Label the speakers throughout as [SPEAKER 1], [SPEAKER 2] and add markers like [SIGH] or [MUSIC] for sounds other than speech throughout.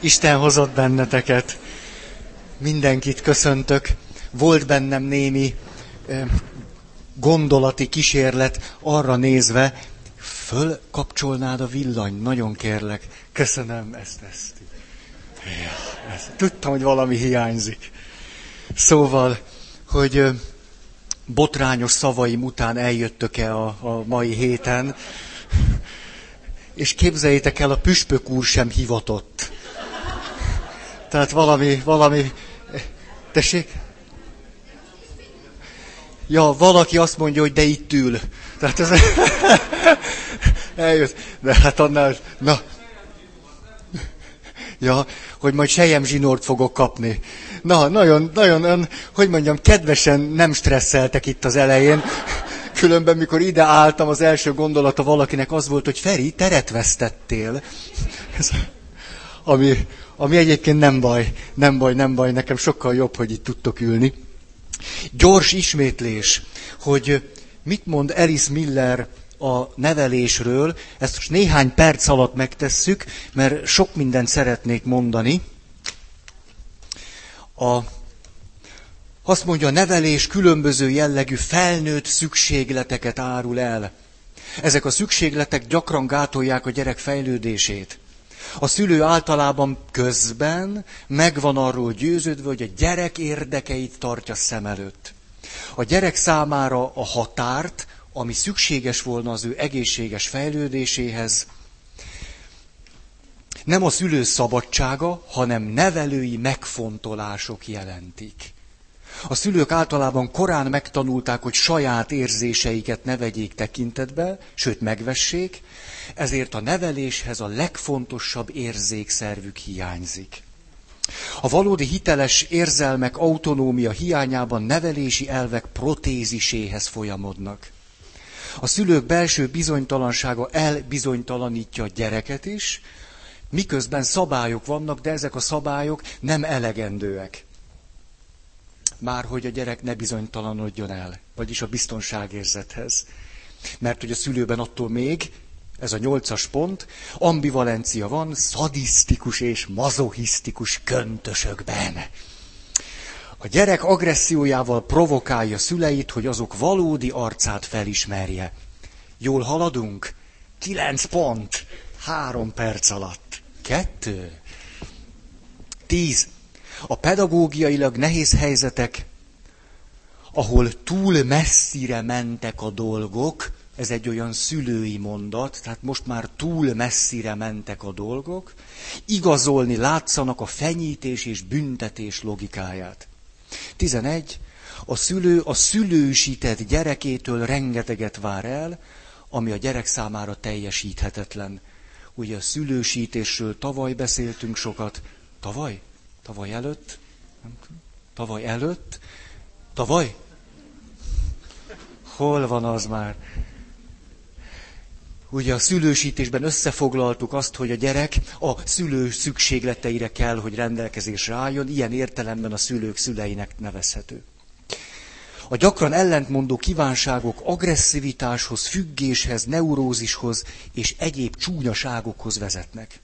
[SPEAKER 1] Isten hozott benneteket. Mindenkit köszöntök. Volt bennem némi gondolati kísérlet arra nézve, fölkapcsolnád a villany, nagyon kérlek. Köszönöm ezt, ezt. Ezt. Tudtam, hogy valami hiányzik. Szóval, hogy botrányos szavaim után eljöttök-e a, a mai héten, és képzeljétek el, a püspök úr sem hivatott. Tehát valami, valami... Tessék? Ja, valaki azt mondja, hogy de itt ül. Tehát ez... [LAUGHS] Eljött. De hát annál... Na. Ja, hogy majd sejem zsinort fogok kapni. Na, nagyon, nagyon, hogy mondjam, kedvesen nem stresszeltek itt az elején. Különben, mikor ide álltam, az első gondolata valakinek az volt, hogy Feri, teret vesztettél. Ez, ami, ami egyébként nem baj, nem baj, nem baj, nekem sokkal jobb, hogy itt tudtok ülni. Gyors ismétlés, hogy mit mond Alice Miller a nevelésről, ezt most néhány perc alatt megtesszük, mert sok mindent szeretnék mondani. A azt mondja, a nevelés különböző jellegű felnőtt szükségleteket árul el. Ezek a szükségletek gyakran gátolják a gyerek fejlődését. A szülő általában közben megvan arról győződve, hogy a gyerek érdekeit tartja szem előtt. A gyerek számára a határt, ami szükséges volna az ő egészséges fejlődéséhez, nem a szülő szabadsága, hanem nevelői megfontolások jelentik. A szülők általában korán megtanulták, hogy saját érzéseiket ne vegyék tekintetbe, sőt megvessék, ezért a neveléshez a legfontosabb érzékszervük hiányzik. A valódi hiteles érzelmek autonómia hiányában nevelési elvek protéziséhez folyamodnak. A szülők belső bizonytalansága elbizonytalanítja a gyereket is, miközben szabályok vannak, de ezek a szabályok nem elegendőek már hogy a gyerek ne bizonytalanodjon el, vagyis a biztonságérzethez. Mert hogy a szülőben attól még, ez a nyolcas pont, ambivalencia van szadisztikus és mazohisztikus köntösökben. A gyerek agressziójával provokálja szüleit, hogy azok valódi arcát felismerje. Jól haladunk? Kilenc pont. Három perc alatt. Kettő. Tíz. A pedagógiailag nehéz helyzetek, ahol túl messzire mentek a dolgok, ez egy olyan szülői mondat, tehát most már túl messzire mentek a dolgok, igazolni látszanak a fenyítés és büntetés logikáját. 11. A szülő a szülősített gyerekétől rengeteget vár el, ami a gyerek számára teljesíthetetlen. Ugye a szülősítésről tavaly beszéltünk sokat. Tavaly? Tavaly előtt? Tavaly előtt? Tavaly? Hol van az már? Ugye a szülősítésben összefoglaltuk azt, hogy a gyerek a szülő szükségleteire kell, hogy rendelkezésre álljon, ilyen értelemben a szülők szüleinek nevezhető. A gyakran ellentmondó kívánságok agresszivitáshoz, függéshez, neurózishoz és egyéb csúnyaságokhoz vezetnek.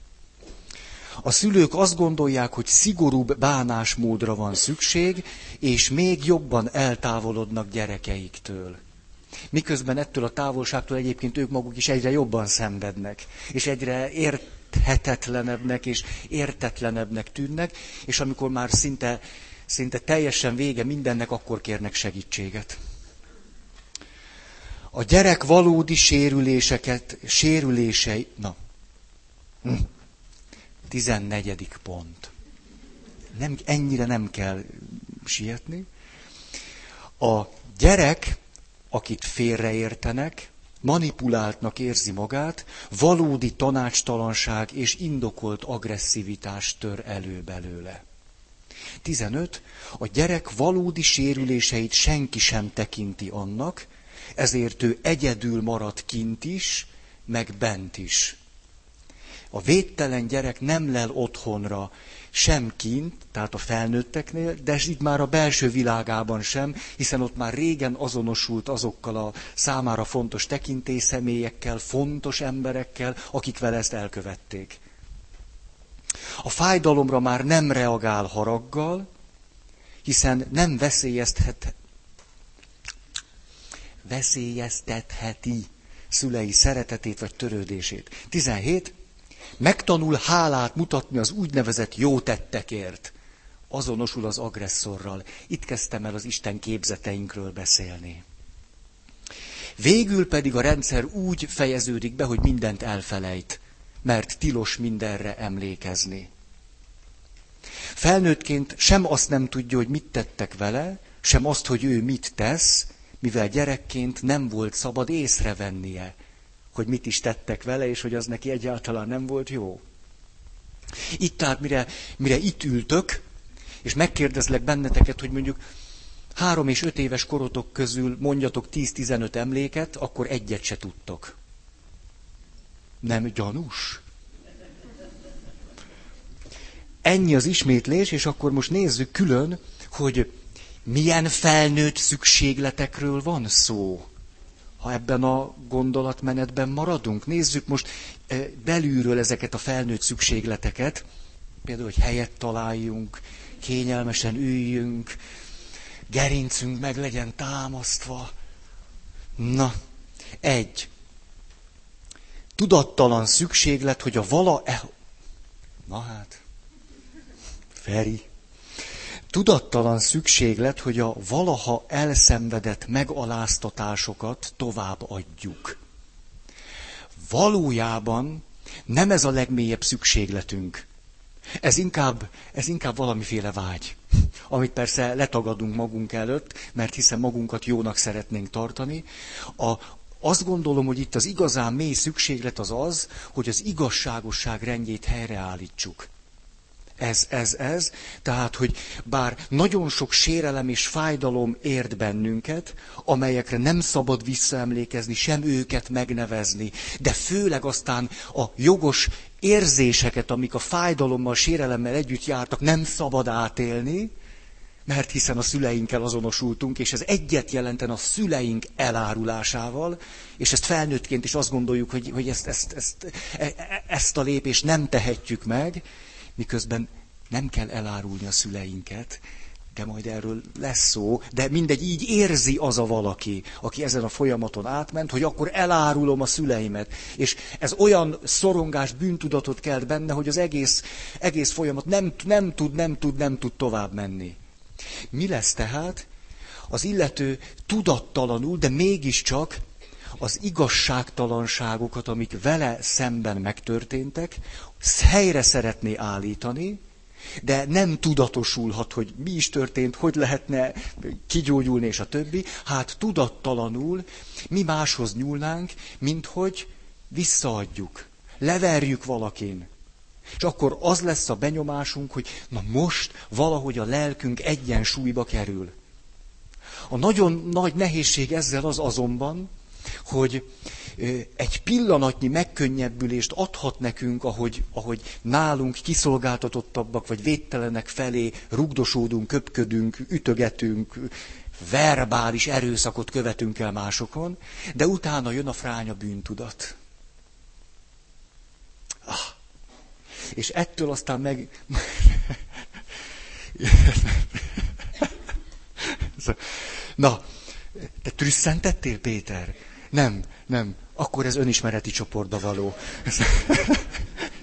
[SPEAKER 1] A szülők azt gondolják, hogy szigorúbb bánásmódra van szükség, és még jobban eltávolodnak gyerekeiktől. Miközben ettől a távolságtól egyébként ők maguk is egyre jobban szenvednek, és egyre érthetetlenebbnek és értetlenebbnek tűnnek, és amikor már szinte, szinte teljesen vége mindennek, akkor kérnek segítséget. A gyerek valódi sérüléseket, sérülései, na, hm. 14. pont. Nem, ennyire nem kell sietni. A gyerek, akit félreértenek, manipuláltnak érzi magát, valódi tanácstalanság és indokolt agresszivitás tör elő belőle. 15. A gyerek valódi sérüléseit senki sem tekinti annak, ezért ő egyedül marad kint is, meg bent is. A védtelen gyerek nem lel otthonra, sem kint, tehát a felnőtteknél, de itt már a belső világában sem, hiszen ott már régen azonosult azokkal a számára fontos tekintélyszemélyekkel, fontos emberekkel, akik vele ezt elkövették. A fájdalomra már nem reagál haraggal, hiszen nem veszélyeztet, veszélyeztetheti szülei szeretetét vagy törődését. 17. Megtanul hálát mutatni az úgynevezett jó tettekért. Azonosul az agresszorral. Itt kezdtem el az Isten képzeteinkről beszélni. Végül pedig a rendszer úgy fejeződik be, hogy mindent elfelejt, mert tilos mindenre emlékezni. Felnőttként sem azt nem tudja, hogy mit tettek vele, sem azt, hogy ő mit tesz, mivel gyerekként nem volt szabad észrevennie, hogy mit is tettek vele, és hogy az neki egyáltalán nem volt jó. Itt tehát, mire, mire itt ültök, és megkérdezlek benneteket, hogy mondjuk három és öt éves korotok közül mondjatok 10-15 emléket, akkor egyet se tudtok. Nem gyanús? Ennyi az ismétlés, és akkor most nézzük külön, hogy milyen felnőtt szükségletekről van szó. Ha ebben a gondolatmenetben maradunk, nézzük most eh, belülről ezeket a felnőtt szükségleteket. Például, hogy helyet találjunk, kényelmesen üljünk, gerincünk meg legyen támasztva. Na, egy. Tudattalan szükséglet, hogy a vala... E... Na hát, Feri. Tudattalan szükséglet, hogy a valaha elszenvedett megaláztatásokat tovább adjuk. Valójában nem ez a legmélyebb szükségletünk. Ez inkább, ez inkább valamiféle vágy, amit persze letagadunk magunk előtt, mert hiszen magunkat jónak szeretnénk tartani. A, azt gondolom, hogy itt az igazán mély szükséglet az az, hogy az igazságosság rendjét helyreállítsuk. Ez, ez, ez. Tehát, hogy bár nagyon sok sérelem és fájdalom ért bennünket, amelyekre nem szabad visszaemlékezni, sem őket megnevezni, de főleg aztán a jogos érzéseket, amik a fájdalommal, a sérelemmel együtt jártak, nem szabad átélni, mert hiszen a szüleinkkel azonosultunk, és ez egyet jelenten a szüleink elárulásával, és ezt felnőttként is azt gondoljuk, hogy, hogy ezt, ezt, ezt, e, e, ezt a lépést nem tehetjük meg, miközben nem kell elárulni a szüleinket, de majd erről lesz szó, de mindegy, így érzi az a valaki, aki ezen a folyamaton átment, hogy akkor elárulom a szüleimet. És ez olyan szorongás, bűntudatot kelt benne, hogy az egész, egész folyamat nem, nem tud, nem tud, nem tud tovább menni. Mi lesz tehát? Az illető tudattalanul, de mégiscsak az igazságtalanságokat, amik vele szemben megtörténtek, helyre szeretné állítani, de nem tudatosulhat, hogy mi is történt, hogy lehetne kigyógyulni, és a többi. Hát tudattalanul mi máshoz nyúlnánk, mint hogy visszaadjuk, leverjük valakin. És akkor az lesz a benyomásunk, hogy na most valahogy a lelkünk egyensúlyba kerül. A nagyon nagy nehézség ezzel az azonban, hogy egy pillanatnyi megkönnyebbülést adhat nekünk, ahogy, ahogy nálunk kiszolgáltatottabbak vagy védtelenek felé rugdosódunk, köpködünk, ütögetünk, verbális erőszakot követünk el másokon, de utána jön a fránya bűntudat. Ah. És ettől aztán meg... [LAUGHS] Na, te trüsszentettél, Péter? Nem, nem. Akkor ez önismereti csoportba való.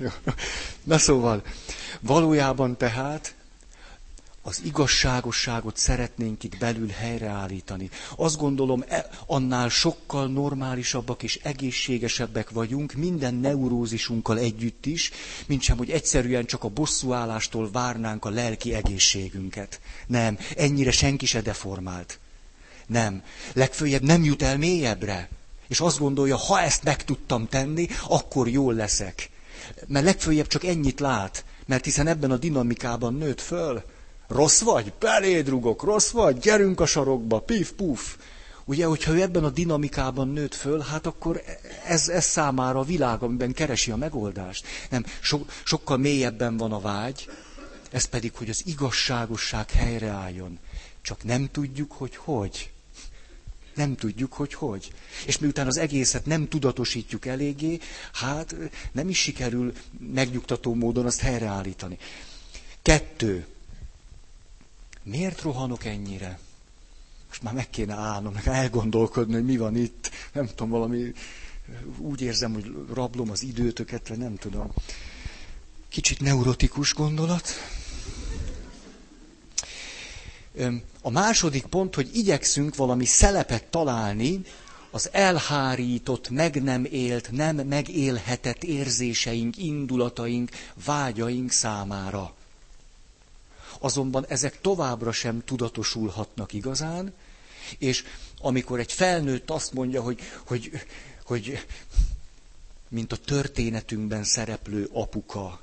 [SPEAKER 1] [LAUGHS] Na szóval, valójában tehát az igazságosságot szeretnénk itt belül helyreállítani. Azt gondolom, e, annál sokkal normálisabbak és egészségesebbek vagyunk, minden neurózisunkkal együtt is, mint sem, hogy egyszerűen csak a bosszúállástól várnánk a lelki egészségünket. Nem, ennyire senki se deformált. Nem. Legfőjebb nem jut el mélyebbre. És azt gondolja, ha ezt meg tudtam tenni, akkor jól leszek. Mert legfőjebb csak ennyit lát, mert hiszen ebben a dinamikában nőtt föl. Rossz vagy? Beléd rugok, rossz vagy? Gyerünk a sarokba, pif, puf. Ugye, hogyha ő ebben a dinamikában nőtt föl, hát akkor ez, ez számára a világ, amiben keresi a megoldást. Nem, so, sokkal mélyebben van a vágy, ez pedig, hogy az igazságosság helyreálljon. Csak nem tudjuk, hogy hogy. Nem tudjuk, hogy hogy. És miután az egészet nem tudatosítjuk eléggé, hát nem is sikerül megnyugtató módon azt helyreállítani. Kettő. Miért rohanok ennyire? Most már meg kéne állnom, meg elgondolkodni, hogy mi van itt. Nem tudom, valami úgy érzem, hogy rablom az időtöket, vagy nem tudom. Kicsit neurotikus gondolat. A második pont, hogy igyekszünk valami szelepet találni az elhárított, meg nem élt, nem megélhetett érzéseink, indulataink, vágyaink számára. Azonban ezek továbbra sem tudatosulhatnak igazán, és amikor egy felnőtt azt mondja, hogy, hogy, hogy mint a történetünkben szereplő apuka,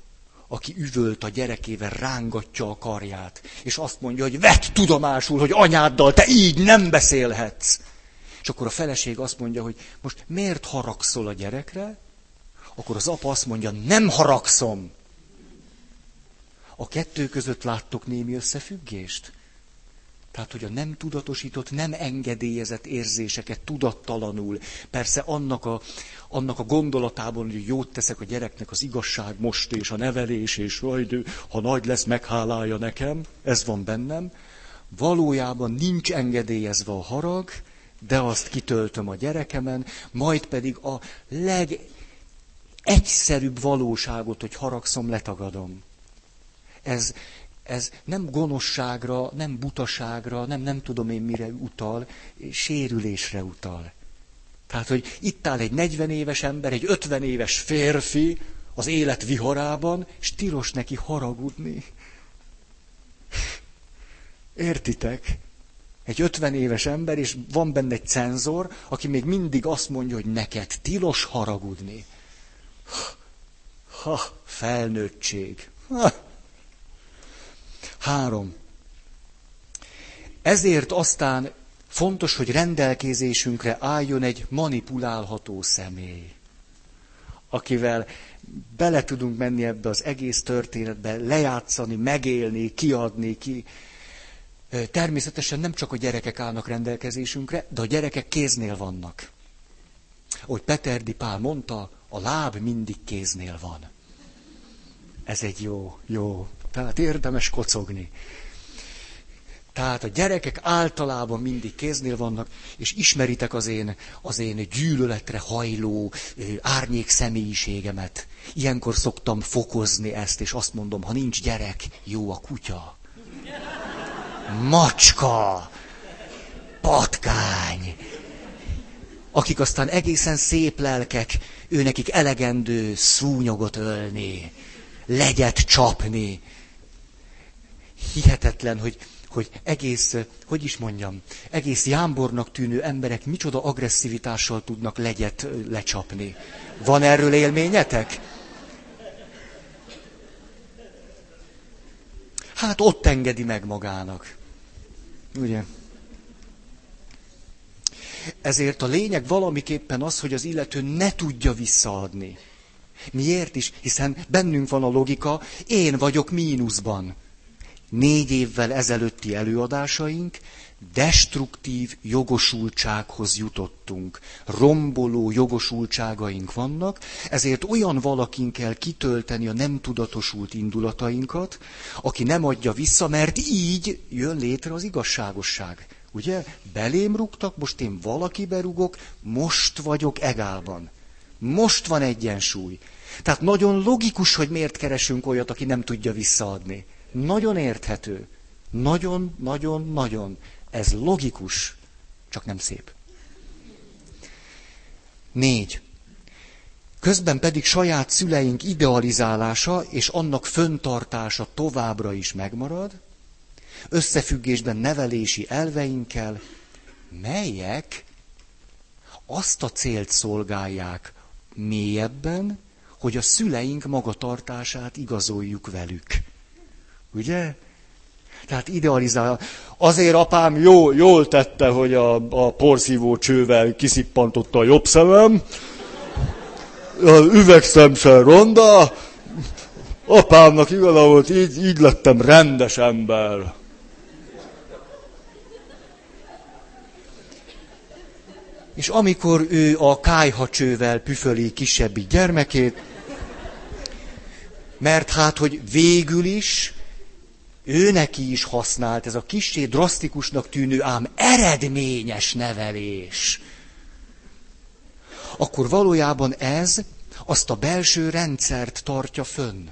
[SPEAKER 1] aki üvölt a gyerekével, rángatja a karját, és azt mondja, hogy vett tudomásul, hogy anyáddal te így nem beszélhetsz. És akkor a feleség azt mondja, hogy most miért haragszol a gyerekre? Akkor az apa azt mondja, nem haragszom. A kettő között láttok némi összefüggést? Tehát, hogy a nem tudatosított, nem engedélyezett érzéseket tudattalanul, persze annak a, annak a gondolatában, hogy jót teszek a gyereknek az igazság most, és a nevelés, és majd, ha nagy lesz, meghálálja nekem, ez van bennem, valójában nincs engedélyezve a harag, de azt kitöltöm a gyerekemen, majd pedig a legegyszerűbb valóságot, hogy haragszom, letagadom. Ez, ez nem gonoszságra, nem butaságra, nem nem tudom én mire utal, sérülésre utal. Tehát, hogy itt áll egy 40 éves ember, egy 50 éves férfi az élet viharában, és tilos neki haragudni. Értitek? Egy 50 éves ember, és van benne egy cenzor, aki még mindig azt mondja, hogy neked tilos haragudni. Ha, felnőttség. Ha. Három. Ezért aztán fontos, hogy rendelkezésünkre álljon egy manipulálható személy, akivel bele tudunk menni ebbe az egész történetbe, lejátszani, megélni, kiadni, ki. Természetesen nem csak a gyerekek állnak rendelkezésünkre, de a gyerekek kéznél vannak. Ahogy Peterdi Pál mondta, a láb mindig kéznél van. Ez egy jó, jó tehát érdemes kocogni. Tehát a gyerekek általában mindig kéznél vannak, és ismeritek az én, az én gyűlöletre hajló árnyék személyiségemet. Ilyenkor szoktam fokozni ezt, és azt mondom, ha nincs gyerek, jó a kutya. Macska, patkány, akik aztán egészen szép lelkek, ő nekik elegendő szúnyogot ölni, legyet csapni, hihetetlen, hogy, hogy egész, hogy is mondjam, egész jámbornak tűnő emberek micsoda agresszivitással tudnak legyet lecsapni. Van erről élményetek? Hát ott engedi meg magának. Ugye? Ezért a lényeg valamiképpen az, hogy az illető ne tudja visszaadni. Miért is? Hiszen bennünk van a logika, én vagyok mínuszban négy évvel ezelőtti előadásaink destruktív jogosultsághoz jutottunk. Romboló jogosultságaink vannak, ezért olyan valakin kell kitölteni a nem tudatosult indulatainkat, aki nem adja vissza, mert így jön létre az igazságosság. Ugye? Belém rúgtak, most én valakibe rugok, most vagyok egálban. Most van egyensúly. Tehát nagyon logikus, hogy miért keresünk olyat, aki nem tudja visszaadni. Nagyon érthető. Nagyon, nagyon, nagyon. Ez logikus, csak nem szép. Négy. Közben pedig saját szüleink idealizálása és annak föntartása továbbra is megmarad, összefüggésben nevelési elveinkkel, melyek azt a célt szolgálják mélyebben, hogy a szüleink magatartását igazoljuk velük. Ugye? Tehát idealizál. Azért apám jó, jól tette, hogy a, a porszívó csővel kiszippantotta a jobb szemem. Az üvegszem sem ronda. Apámnak igaza volt, így, így lettem rendes ember. És amikor ő a kájhacsővel püföli kisebbik gyermekét, mert hát, hogy végül is ő neki is használt ez a kissé drasztikusnak tűnő, ám eredményes nevelés. Akkor valójában ez azt a belső rendszert tartja fönn.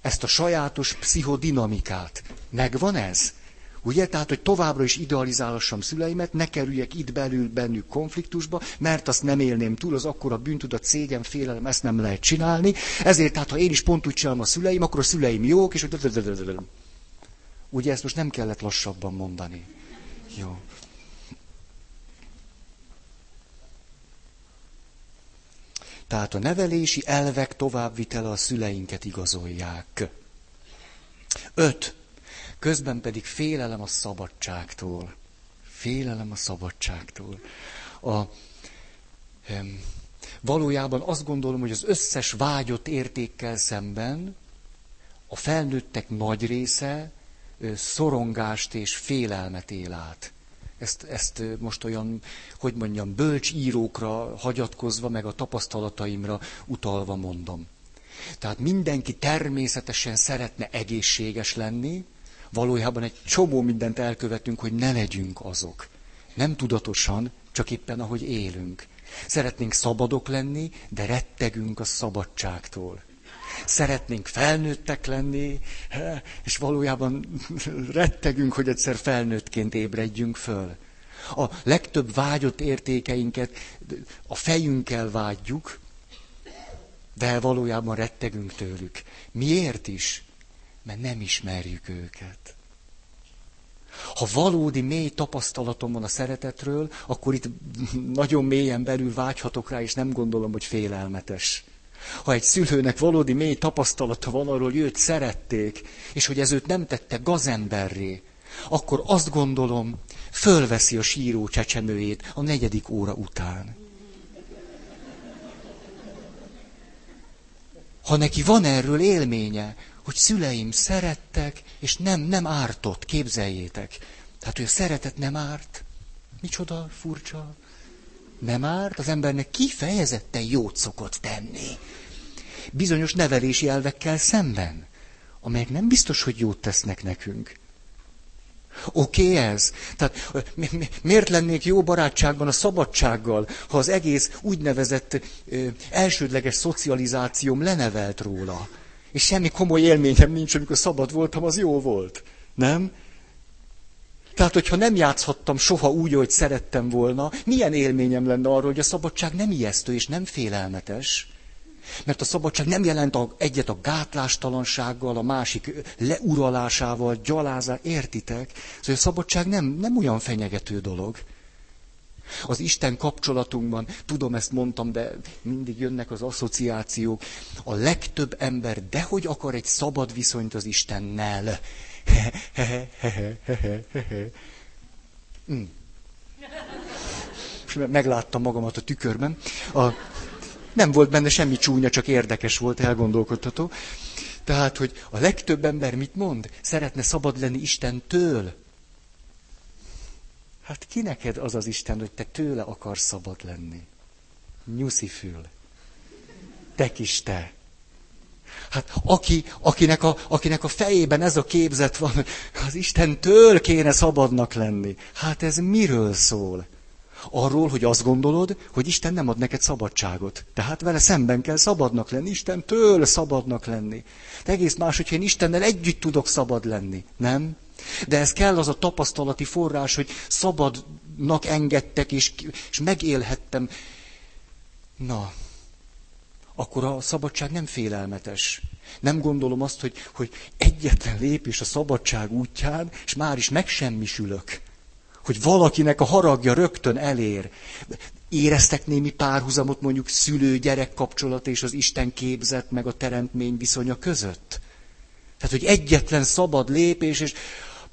[SPEAKER 1] Ezt a sajátos pszichodinamikát. Megvan ez? Ugye? Tehát, hogy továbbra is idealizálassam szüleimet, ne kerüljek itt belül bennük konfliktusba, mert azt nem élném túl, az akkora bűntudat, szégyen, félelem, ezt nem lehet csinálni. Ezért, tehát, ha én is pont úgy csinálom a szüleim, akkor a szüleim jók, és Ugye ezt most nem kellett lassabban mondani. Jó. Tehát a nevelési elvek továbbvitele a szüleinket igazolják. Öt. Közben pedig félelem a szabadságtól. Félelem a szabadságtól. A, em, valójában azt gondolom, hogy az összes vágyott értékkel szemben a felnőttek nagy része szorongást és félelmet él át. Ezt, ezt most olyan, hogy mondjam, bölcs írókra hagyatkozva, meg a tapasztalataimra utalva mondom. Tehát mindenki természetesen szeretne egészséges lenni, valójában egy csomó mindent elkövetünk, hogy ne legyünk azok. Nem tudatosan, csak éppen ahogy élünk. Szeretnénk szabadok lenni, de rettegünk a szabadságtól. Szeretnénk felnőttek lenni, és valójában [LAUGHS] rettegünk, hogy egyszer felnőttként ébredjünk föl. A legtöbb vágyott értékeinket a fejünkkel vágyjuk, de valójában rettegünk tőlük. Miért is? Mert nem ismerjük őket. Ha valódi mély tapasztalatom van a szeretetről, akkor itt nagyon mélyen belül vágyhatok rá, és nem gondolom, hogy félelmetes. Ha egy szülőnek valódi mély tapasztalata van arról, hogy őt szerették, és hogy ez őt nem tette gazemberré, akkor azt gondolom, fölveszi a síró csecsemőjét a negyedik óra után. Ha neki van erről élménye, hogy szüleim szerettek, és nem, nem ártott, képzeljétek. Tehát, hogy a szeretet nem árt. Micsoda furcsa. Nem árt, az embernek kifejezetten jót szokott tenni. Bizonyos nevelési elvekkel szemben, amelyek nem biztos, hogy jót tesznek nekünk. Oké okay ez? Tehát mi, mi, miért lennék jó barátságban a szabadsággal, ha az egész úgynevezett ö, elsődleges szocializációm lenevelt róla? És semmi komoly élményem nincs, amikor szabad voltam, az jó volt. Nem? Tehát, hogyha nem játszhattam soha úgy, hogy szerettem volna, milyen élményem lenne arról, hogy a szabadság nem ijesztő és nem félelmetes? Mert a szabadság nem jelent a, egyet a gátlástalansággal, a másik leuralásával, gyalázá, értitek? Szóval a szabadság nem, nem olyan fenyegető dolog. Az Isten kapcsolatunkban, tudom, ezt mondtam, de mindig jönnek az asszociációk. A legtöbb ember dehogy akar egy szabad viszonyt az Istennel. [LAUGHS] Hmm. megláttam magamat a tükörben. A, nem volt benne semmi csúnya, csak érdekes volt, elgondolkodható. Tehát, hogy a legtöbb ember mit mond? Szeretne szabad lenni Istentől. Hát ki neked az az Isten, hogy te tőle akarsz szabad lenni? Nyuszi fül. Te kis te. Hát aki, akinek, a, akinek a fejében ez a képzet van, az Istentől kéne szabadnak lenni. Hát ez miről szól? Arról, hogy azt gondolod, hogy Isten nem ad neked szabadságot. Tehát vele szemben kell szabadnak lenni, Isten től szabadnak lenni. De egész más, hogyha én Istennel együtt tudok szabad lenni, nem? De ez kell az a tapasztalati forrás, hogy szabadnak engedtek, és, és megélhettem. Na, akkor a szabadság nem félelmetes. Nem gondolom azt, hogy, hogy egyetlen lépés a szabadság útján, és már is megsemmisülök hogy valakinek a haragja rögtön elér. Éreztek némi párhuzamot mondjuk szülő-gyerek kapcsolat és az Isten képzet meg a teremtmény viszonya között? Tehát, hogy egyetlen szabad lépés, és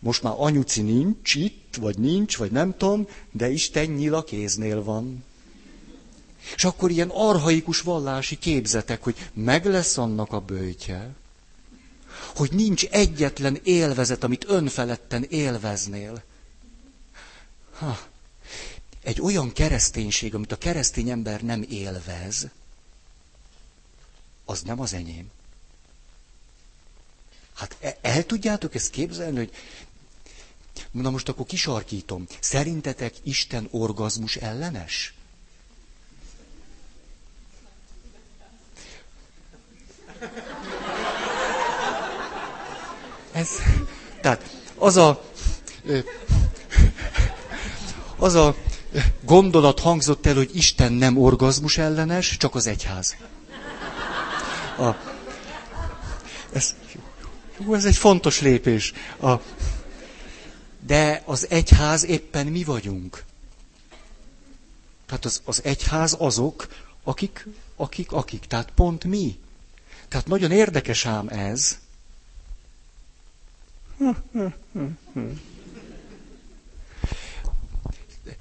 [SPEAKER 1] most már anyuci nincs itt, vagy nincs, vagy nem tudom, de Isten nyila kéznél van. És akkor ilyen arhaikus vallási képzetek, hogy meg lesz annak a bőtje, hogy nincs egyetlen élvezet, amit önfeledten élveznél. Ha. egy olyan kereszténység, amit a keresztény ember nem élvez, az nem az enyém. Hát el, el tudjátok ezt képzelni, hogy Na most akkor kisarkítom. Szerintetek Isten orgazmus ellenes? Ez, tehát az a, az a gondolat hangzott el, hogy Isten nem orgazmus ellenes, csak az egyház. A, ez, ez egy fontos lépés. A, de az egyház éppen mi vagyunk. Tehát az, az egyház azok, akik, akik, akik. Tehát pont mi. Tehát nagyon érdekes ám ez.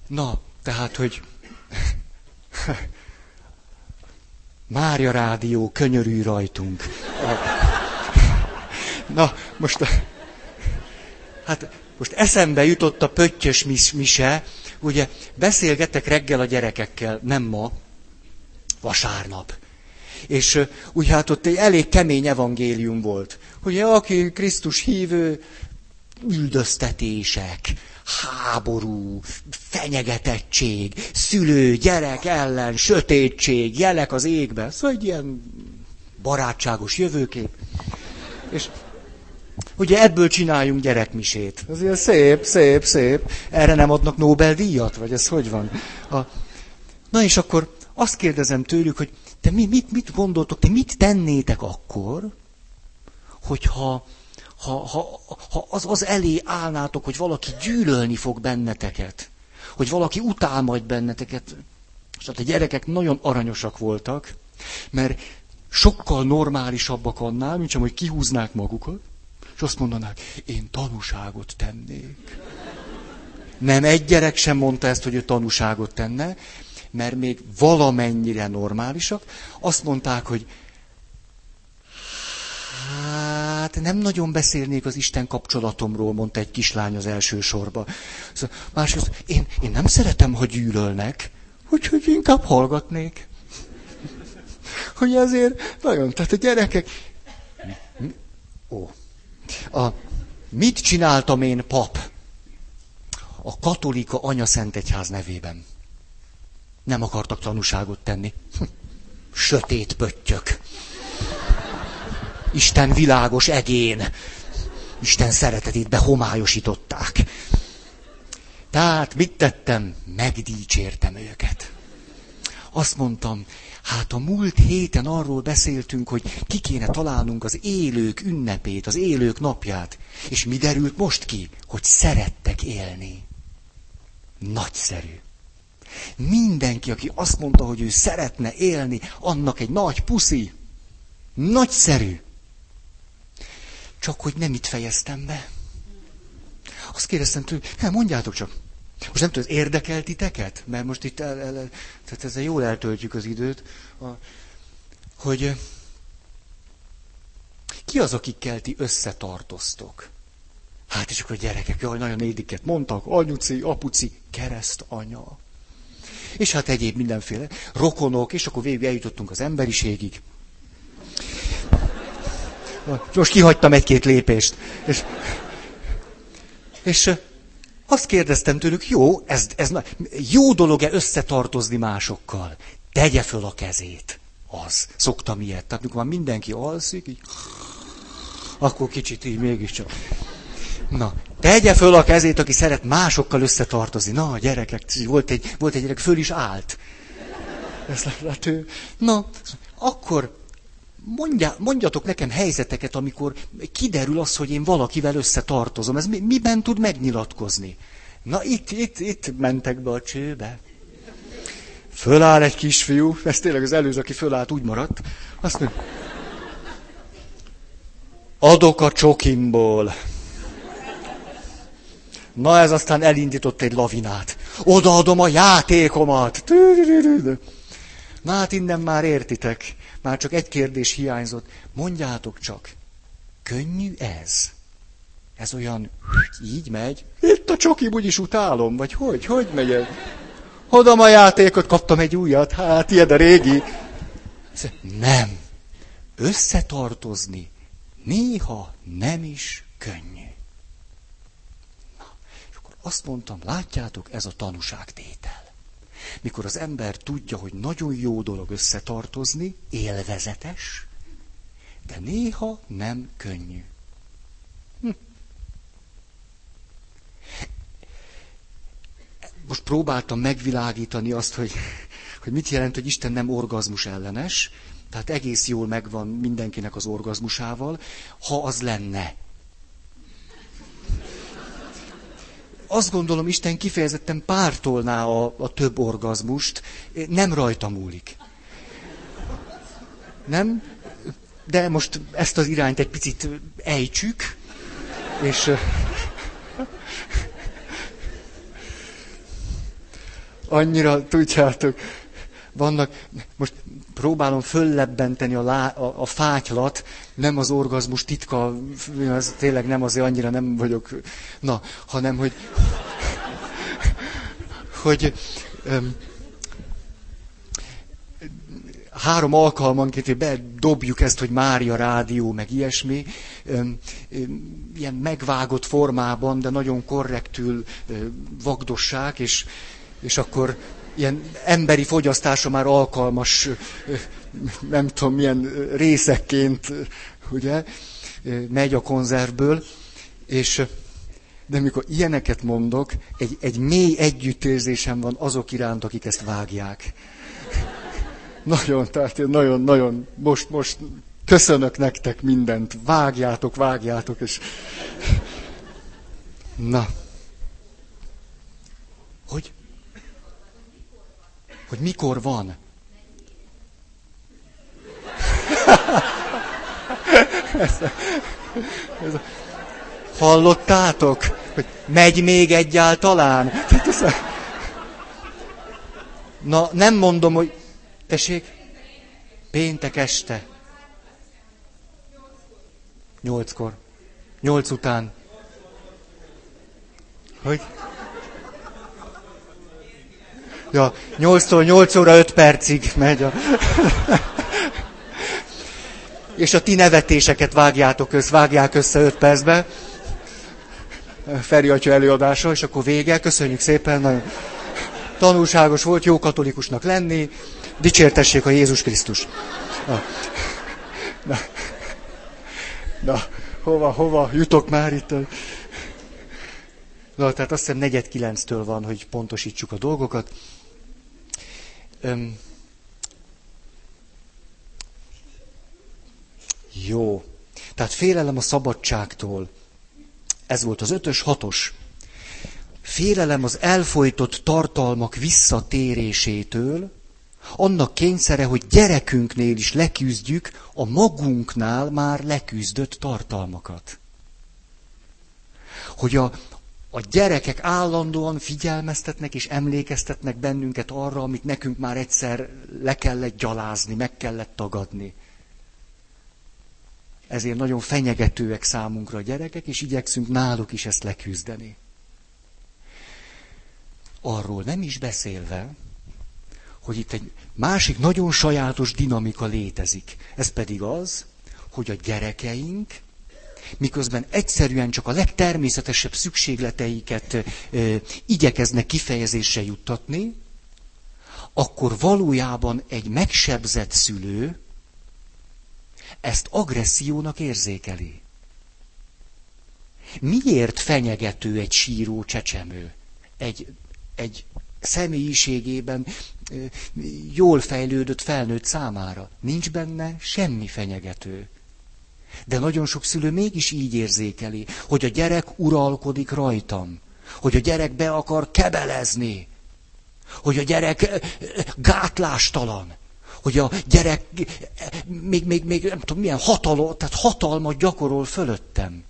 [SPEAKER 1] Na, tehát, hogy Mária Rádió könyörű rajtunk. Na, most, hát most eszembe jutott a pöttyös mis mise, ugye beszélgetek reggel a gyerekekkel, nem ma, vasárnap. És úgy hát ott egy elég kemény evangélium volt. hogy aki Krisztus hívő, üldöztetések, háború, fenyegetettség, szülő, gyerek ellen, sötétség, jelek az égbe. Szóval egy ilyen barátságos jövőkép. És Ugye ebből csináljunk gyerekmisét. Ez ilyen szép, szép, szép. Erre nem adnak Nobel-díjat? Vagy ez hogy van? A... Na és akkor azt kérdezem tőlük, hogy te mi, mit, mit gondoltok, te mit tennétek akkor, hogyha ha, ha, ha az, az elé állnátok, hogy valaki gyűlölni fog benneteket, hogy valaki utál majd benneteket. És hát a gyerekek nagyon aranyosak voltak, mert sokkal normálisabbak annál, mint sem, hogy kihúznák magukat, azt mondanák, én tanúságot tennék. Nem egy gyerek sem mondta ezt, hogy ő tanúságot tenne, mert még valamennyire normálisak. Azt mondták, hogy hát nem nagyon beszélnék az Isten kapcsolatomról, mondta egy kislány az első sorba. Szóval másrészt, én, én nem szeretem, ha gyűlölnek, úgyhogy inkább hallgatnék. Hogy ezért nagyon, tehát a gyerekek... Ó, a, mit csináltam én, pap? A katolika anya Szent Egyház nevében. Nem akartak tanúságot tenni. Sötét pöttyök. Isten világos egén. Isten szeretetét behomályosították. Tehát mit tettem? Megdícsértem őket. Azt mondtam, Hát a múlt héten arról beszéltünk, hogy ki kéne találnunk az élők ünnepét, az élők napját. És mi derült most ki? Hogy szerettek élni. Nagyszerű. Mindenki, aki azt mondta, hogy ő szeretne élni, annak egy nagy puszi. Nagyszerű. Csak hogy nem itt fejeztem be. Azt kérdeztem tőle, hát mondjátok csak, most nem tudom, érdekel titeket? Mert most itt el, el, tehát ezzel jól eltöltjük az időt. A, hogy ki az, akikkel ti összetartoztok? Hát és akkor a gyerekek, jaj, nagyon édiket mondtak, anyuci, apuci, kereszt anya. És hát egyéb mindenféle rokonok, és akkor végül eljutottunk az emberiségig. Most kihagytam egy-két lépést. És, és azt kérdeztem tőlük, jó, ez, ez jó dolog-e összetartozni másokkal? Tegye föl a kezét. Az. Szoktam ilyet. Tehát mikor már mindenki alszik, így, akkor kicsit így mégiscsak. Na, tegye föl a kezét, aki szeret másokkal összetartozni. Na, a gyerekek, volt egy, volt egy gyerek, föl is állt. Ez lett ő. Na, akkor mondja, mondjatok nekem helyzeteket, amikor kiderül az, hogy én valakivel összetartozom. Ez mi, miben tud megnyilatkozni? Na itt, itt, itt mentek be a csőbe. Föláll egy kisfiú, ez tényleg az előző, aki fölállt, úgy maradt. Azt mondja, adok a csokimból. Na ez aztán elindított egy lavinát. Odaadom a játékomat. Na hát innen már értitek. Már csak egy kérdés hiányzott. Mondjátok csak, könnyű ez? Ez olyan, így megy? Itt a csoki úgyis utálom, vagy hogy? Hogy megy ez? Hodom a játékot, kaptam egy újat, hát ilyen a régi. Nem. Összetartozni néha nem is könnyű. Na, és akkor azt mondtam, látjátok, ez a tanúságtétel. Mikor az ember tudja, hogy nagyon jó dolog összetartozni, élvezetes, de néha nem könnyű. Hm. Most próbáltam megvilágítani azt, hogy, hogy mit jelent, hogy Isten nem orgazmus ellenes, tehát egész jól megvan mindenkinek az orgazmusával, ha az lenne. Azt gondolom, Isten kifejezetten pártolná a, a több orgazmust, nem rajta múlik. Nem? De most ezt az irányt egy picit ejtsük, és annyira tudjátok, vannak, most próbálom föllebbenteni a, lá, a, a fátylat, nem az orgazmus titka, az tényleg nem azért annyira nem vagyok, na, hanem hogy, hogy um, három alkalmanként bedobjuk ezt, hogy Mária rádió, meg ilyesmi, ilyen megvágott formában, de nagyon korrektül vagdossák, és, és akkor ilyen emberi fogyasztása már alkalmas, nem tudom milyen részekként, ugye, megy a konzervből, és de mikor ilyeneket mondok, egy, egy mély együttérzésem van azok iránt, akik ezt vágják. Nagyon, tehát nagyon, nagyon, most, most köszönök nektek mindent, vágjátok, vágjátok, és... Na. Hogy? Hogy mikor van? hallottátok, hogy megy még egyáltalán? Na, nem mondom, hogy Tessék? Péntek este. Nyolckor. Nyolc után. Hogy? Ja, nyolctól nyolc óra öt percig megy a... És a ti nevetéseket vágjátok össze, vágják össze öt percbe. Feri atya előadása, és akkor vége. Köszönjük szépen, nagyon tanulságos volt jó katolikusnak lenni. Dicsértessék a Jézus Krisztus. Na, na, na hova, hova jutok már itt? Na, tehát azt hiszem negyed kilenctől van, hogy pontosítsuk a dolgokat. Öm, jó. Tehát félelem a szabadságtól. Ez volt az ötös, hatos. Félelem az elfolytott tartalmak visszatérésétől, annak kényszere, hogy gyerekünknél is leküzdjük a magunknál már leküzdött tartalmakat. Hogy a, a gyerekek állandóan figyelmeztetnek és emlékeztetnek bennünket arra, amit nekünk már egyszer le kellett gyalázni, meg kellett tagadni. Ezért nagyon fenyegetőek számunkra a gyerekek, és igyekszünk náluk is ezt leküzdeni. Arról nem is beszélve, hogy itt egy másik nagyon sajátos dinamika létezik. Ez pedig az, hogy a gyerekeink, miközben egyszerűen csak a legtermészetesebb szükségleteiket ö, igyekeznek kifejezésre juttatni, akkor valójában egy megsebzett szülő ezt agressziónak érzékeli. Miért fenyegető egy síró csecsemő? Egy, egy személyiségében jól fejlődött felnőtt számára. Nincs benne semmi fenyegető. De nagyon sok szülő mégis így érzékeli, hogy a gyerek uralkodik rajtam, hogy a gyerek be akar kebelezni, hogy a gyerek gátlástalan, hogy a gyerek még, még, még nem tudom milyen hatalom, tehát hatalmat gyakorol fölöttem.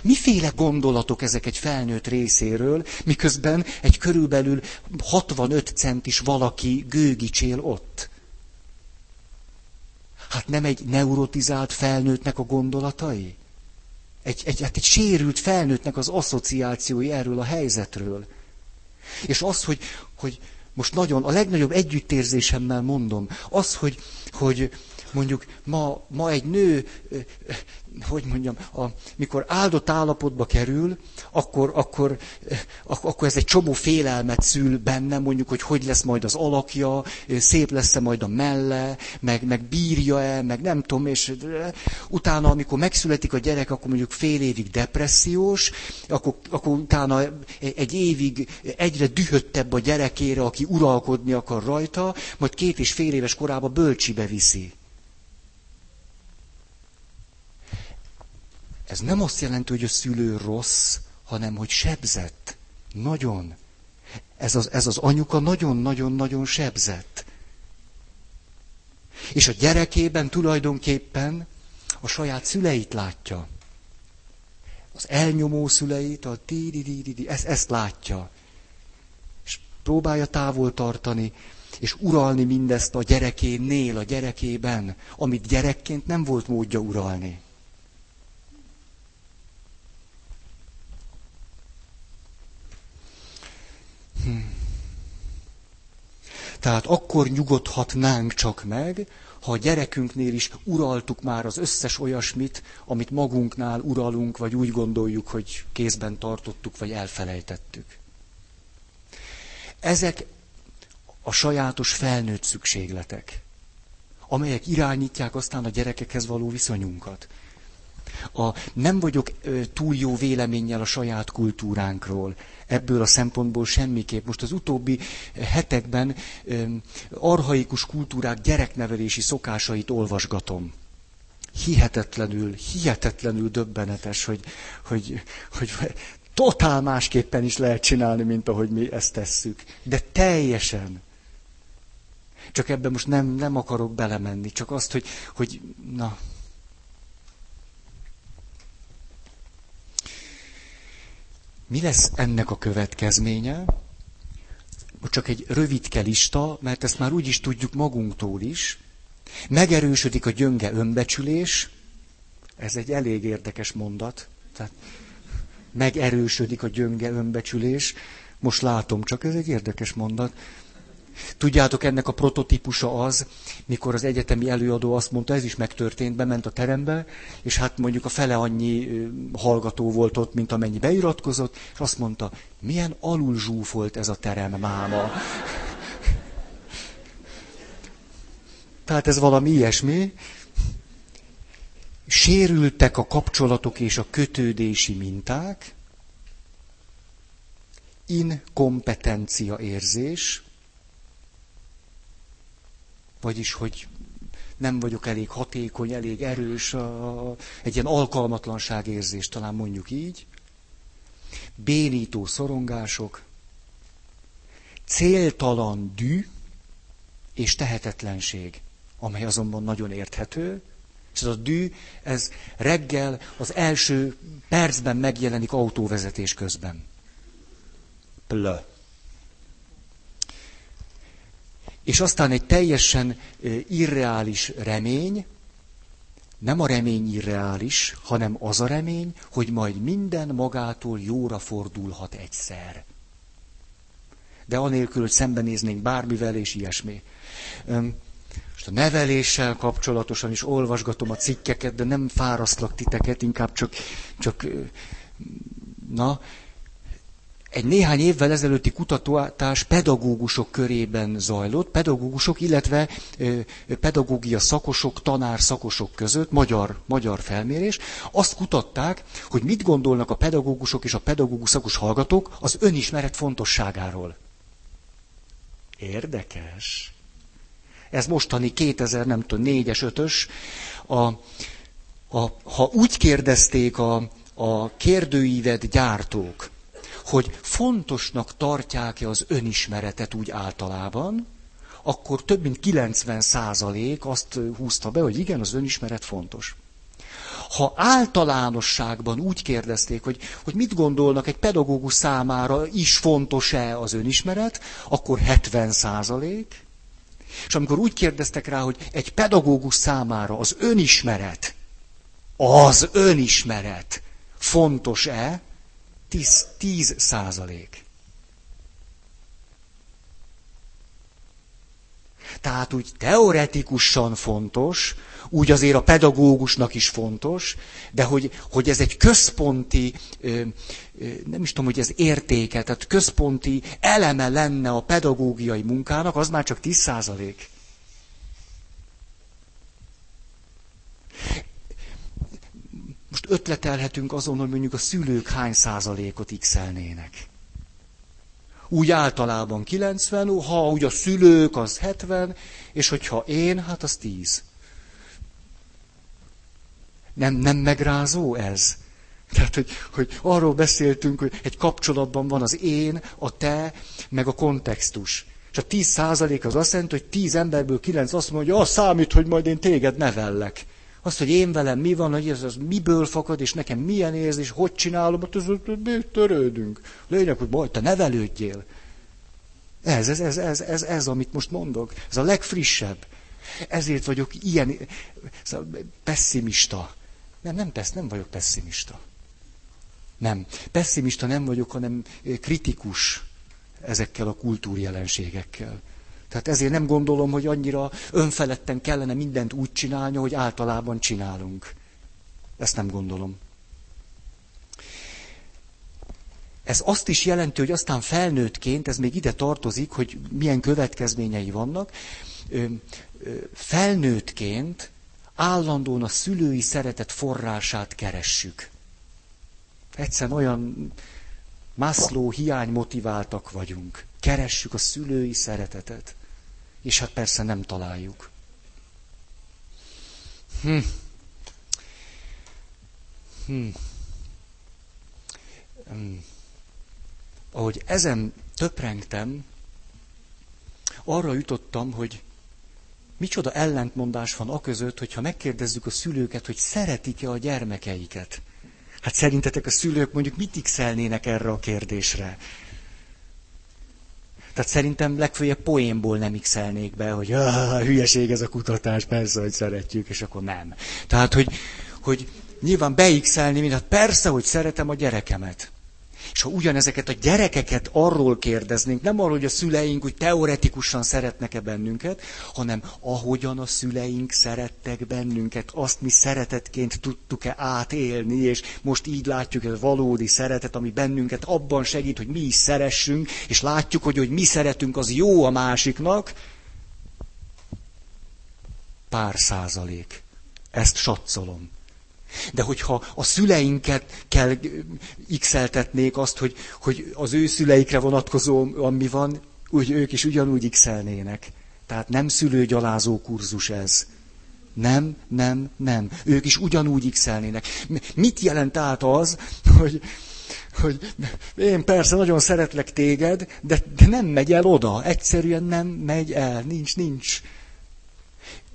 [SPEAKER 1] Miféle gondolatok ezek egy felnőtt részéről, miközben egy körülbelül 65 centis valaki gőgicsél ott? Hát nem egy neurotizált felnőttnek a gondolatai? Egy, egy, hát egy sérült felnőttnek az asszociációi erről a helyzetről. És az, hogy, hogy most nagyon, a legnagyobb együttérzésemmel mondom, az, hogy, hogy mondjuk ma, ma egy nő, hogy mondjam, a, mikor áldott állapotba kerül, akkor, akkor, akkor ez egy csomó félelmet szül benne, mondjuk, hogy hogy lesz majd az alakja, szép lesz-e majd a melle, meg, meg bírja-e, meg nem tudom, és utána, amikor megszületik a gyerek, akkor mondjuk fél évig depressziós, akkor, akkor utána egy évig egyre dühöttebb a gyerekére, aki uralkodni akar rajta, majd két és fél éves korában bölcsibe viszi. Ez nem azt jelenti, hogy a szülő rossz, hanem hogy sebzett. Nagyon. Ez az, ez az anyuka nagyon-nagyon-nagyon sebzett. És a gyerekében tulajdonképpen a saját szüleit látja. Az elnyomó szüleit, a di di di di ezt, ezt látja. És próbálja távol tartani, és uralni mindezt a gyerekénél, a gyerekében, amit gyerekként nem volt módja uralni. Hm. Tehát akkor nyugodhatnánk csak meg, ha a gyerekünknél is uraltuk már az összes olyasmit, amit magunknál uralunk, vagy úgy gondoljuk, hogy kézben tartottuk, vagy elfelejtettük. Ezek a sajátos felnőtt szükségletek, amelyek irányítják aztán a gyerekekhez való viszonyunkat. A, nem vagyok túl jó véleménnyel a saját kultúránkról. Ebből a szempontból semmiképp. Most az utóbbi hetekben ö, arhaikus kultúrák gyereknevelési szokásait olvasgatom. Hihetetlenül, hihetetlenül döbbenetes, hogy, hogy, hogy totál másképpen is lehet csinálni, mint ahogy mi ezt tesszük. De teljesen. Csak ebben most nem, nem akarok belemenni, csak azt, hogy, hogy na, Mi lesz ennek a következménye? Csak egy rövidke lista, mert ezt már úgy is tudjuk magunktól is. Megerősödik a gyönge önbecsülés. Ez egy elég érdekes mondat. Tehát megerősödik a gyönge önbecsülés. Most látom, csak ez egy érdekes mondat. Tudjátok, ennek a prototípusa az, mikor az egyetemi előadó azt mondta, ez is megtörtént, bement a terembe, és hát mondjuk a fele annyi hallgató volt ott, mint amennyi beiratkozott, és azt mondta, milyen alul zsúfolt ez a terem máma. Tehát ez valami ilyesmi. Sérültek a kapcsolatok és a kötődési minták, inkompetencia érzés, vagyis, hogy nem vagyok elég hatékony, elég erős, egy ilyen alkalmatlanság érzés, talán mondjuk így, bénító szorongások, céltalan dű és tehetetlenség, amely azonban nagyon érthető, és ez a dű, ez reggel az első percben megjelenik autóvezetés közben. Plö. És aztán egy teljesen irreális remény, nem a remény irreális, hanem az a remény, hogy majd minden magától jóra fordulhat egyszer. De anélkül, hogy szembenéznénk bármivel és ilyesmi. Most a neveléssel kapcsolatosan is olvasgatom a cikkeket, de nem fárasztlak titeket, inkább csak, csak na, egy néhány évvel ezelőtti kutatás pedagógusok körében zajlott, pedagógusok, illetve pedagógia szakosok, tanár szakosok között, magyar, magyar felmérés. Azt kutatták, hogy mit gondolnak a pedagógusok és a pedagógus szakos hallgatók az önismeret fontosságáról. Érdekes. Ez mostani 2000, nem tudom, 4-es, 5-ös. A, a, ha úgy kérdezték a, a kérdőívet gyártók, hogy fontosnak tartják-e az önismeretet úgy általában, akkor több mint 90 százalék azt húzta be, hogy igen, az önismeret fontos. Ha általánosságban úgy kérdezték, hogy, hogy mit gondolnak egy pedagógus számára is fontos-e az önismeret, akkor 70 százalék. És amikor úgy kérdeztek rá, hogy egy pedagógus számára az önismeret, az önismeret fontos-e, 10, 10 százalék. Tehát úgy teoretikusan fontos, úgy azért a pedagógusnak is fontos, de hogy, hogy ez egy központi, nem is tudom, hogy ez értéke, tehát központi eleme lenne a pedagógiai munkának, az már csak 10 százalék. Most ötletelhetünk azon, hogy mondjuk a szülők hány százalékot x úgy általában 90, ha úgy a szülők, az 70, és hogyha én, hát az 10. Nem, nem megrázó ez? Tehát, hogy, hogy arról beszéltünk, hogy egy kapcsolatban van az én, a te, meg a kontextus. És a 10 százalék az azt jelenti, hogy 10 emberből 9 azt mondja, az számít, hogy majd én téged nevellek. Azt, hogy én velem mi van, hogy ez az miből fakad, és nekem milyen érzés, hogy csinálom, hát ez, mi törődünk. Lényeg, hogy majd te nevelődjél. Ez, ez, ez, ez, ez, ez, amit most mondok. Ez a legfrissebb. Ezért vagyok ilyen pessimista. Nem, nem, pessz, nem vagyok pessimista. Nem. Pessimista nem vagyok, hanem kritikus ezekkel a kultúrjelenségekkel. Tehát ezért nem gondolom, hogy annyira önfeledten kellene mindent úgy csinálni, hogy általában csinálunk. Ezt nem gondolom. Ez azt is jelenti, hogy aztán felnőttként, ez még ide tartozik, hogy milyen következményei vannak, felnőttként állandóan a szülői szeretet forrását keressük. Egyszerűen olyan Maslow hiány motiváltak vagyunk. Keressük a szülői szeretetet. És hát persze nem találjuk. Hm. Hm. hm. Ahogy ezen töprengtem, arra jutottam, hogy micsoda ellentmondás van a között, hogyha megkérdezzük a szülőket, hogy szeretik-e a gyermekeiket. Hát szerintetek a szülők mondjuk mit x erre a kérdésre? Tehát szerintem legfőjebb poénból nem x be, hogy hülyeség ez a kutatás, persze, hogy szeretjük, és akkor nem. Tehát, hogy, hogy nyilván beixelni, mint hát persze, hogy szeretem a gyerekemet. És ha ugyanezeket a gyerekeket arról kérdeznénk, nem arról, hogy a szüleink úgy teoretikusan szeretnek-e bennünket, hanem ahogyan a szüleink szerettek bennünket, azt mi szeretetként tudtuk-e átélni, és most így látjuk ez a valódi szeretet, ami bennünket abban segít, hogy mi is szeressünk, és látjuk, hogy, hogy mi szeretünk, az jó a másiknak, pár százalék. Ezt satszolom. De hogyha a szüleinket kell x azt, hogy, hogy az ő szüleikre vonatkozó, ami van, úgy ők is ugyanúgy x. Tehát nem szülőgyalázó kurzus ez. Nem, nem, nem. Ők is ugyanúgy x. Mit jelent át az, hogy, hogy én persze nagyon szeretlek téged, de, de nem megy el oda. Egyszerűen nem megy el. Nincs, nincs.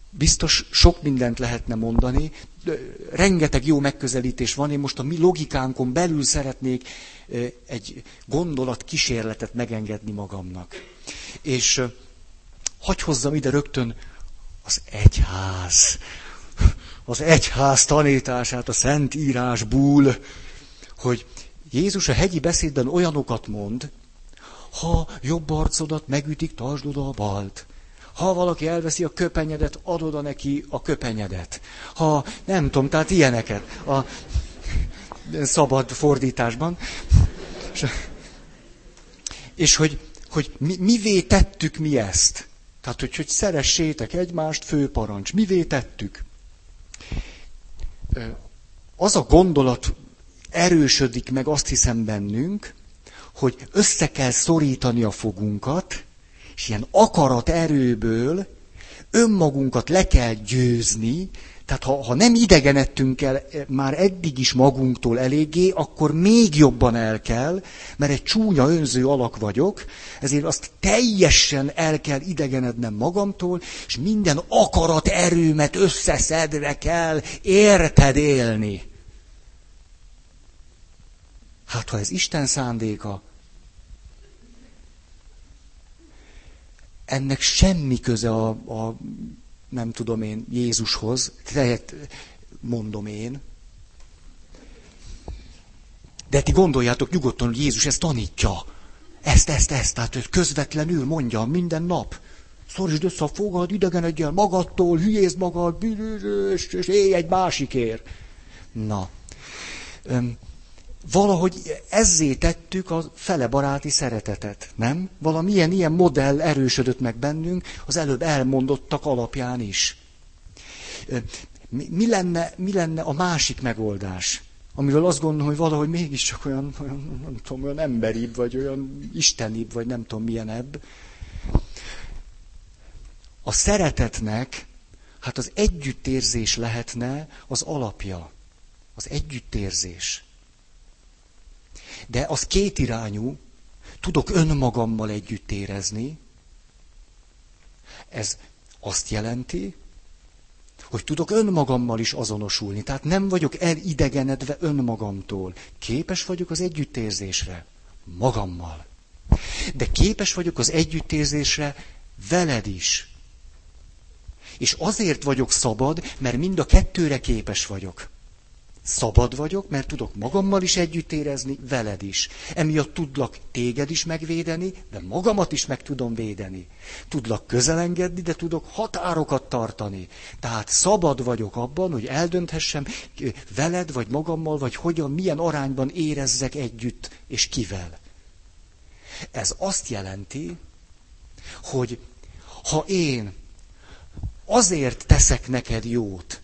[SPEAKER 1] Biztos sok mindent lehetne mondani, rengeteg jó megközelítés van, én most a mi logikánkon belül szeretnék egy gondolat kísérletet megengedni magamnak. És hagy hozzam ide rögtön az egyház, az egyház tanítását a Szent Írásból, hogy Jézus a hegyi beszédben olyanokat mond, ha jobb arcodat megütik, tartsd oda a balt. Ha valaki elveszi a köpenyedet, adod a neki a köpenyedet. Ha nem tudom, tehát ilyeneket a szabad fordításban. És, és hogy, hogy mi, mivé tettük mi ezt? Tehát, hogy, hogy szeressétek egymást, főparancs. Mivé tettük? Az a gondolat erősödik meg, azt hiszem bennünk, hogy össze kell szorítani a fogunkat, és ilyen akarat erőből önmagunkat le kell győzni, tehát ha, ha nem idegenedtünk el már eddig is magunktól eléggé, akkor még jobban el kell, mert egy csúnya önző alak vagyok, ezért azt teljesen el kell idegenednem magamtól, és minden akarat erőmet összeszedve kell érted élni. Hát ha ez Isten szándéka, ennek semmi köze a, a nem tudom én, Jézushoz, tehát mondom én. De ti gondoljátok nyugodtan, hogy Jézus ezt tanítja. Ezt, ezt, ezt, tehát közvetlenül mondja minden nap. Szorítsd össze a fogad, idegenedj el magadtól, hülyézd magad, és élj egy másikért. Na, öm, valahogy ezzé tettük a fele baráti szeretetet, nem? Valamilyen ilyen modell erősödött meg bennünk, az előbb elmondottak alapján is. Mi, mi, lenne, mi lenne a másik megoldás? Amiről azt gondolom, hogy valahogy mégiscsak olyan, olyan, nem tudom, olyan emberibb, vagy olyan istenibb, vagy nem tudom milyenebb. A szeretetnek, hát az együttérzés lehetne az alapja. Az együttérzés. De az kétirányú, tudok önmagammal együtt érezni. Ez azt jelenti, hogy tudok önmagammal is azonosulni. Tehát nem vagyok elidegenedve önmagamtól. Képes vagyok az együttérzésre. Magammal. De képes vagyok az együttérzésre veled is. És azért vagyok szabad, mert mind a kettőre képes vagyok. Szabad vagyok, mert tudok magammal is együtt érezni, veled is. Emiatt tudlak téged is megvédeni, de magamat is meg tudom védeni. Tudlak közelengedni, de tudok határokat tartani. Tehát szabad vagyok abban, hogy eldönthessem veled, vagy magammal, vagy hogyan, milyen arányban érezzek együtt, és kivel. Ez azt jelenti, hogy ha én azért teszek neked jót,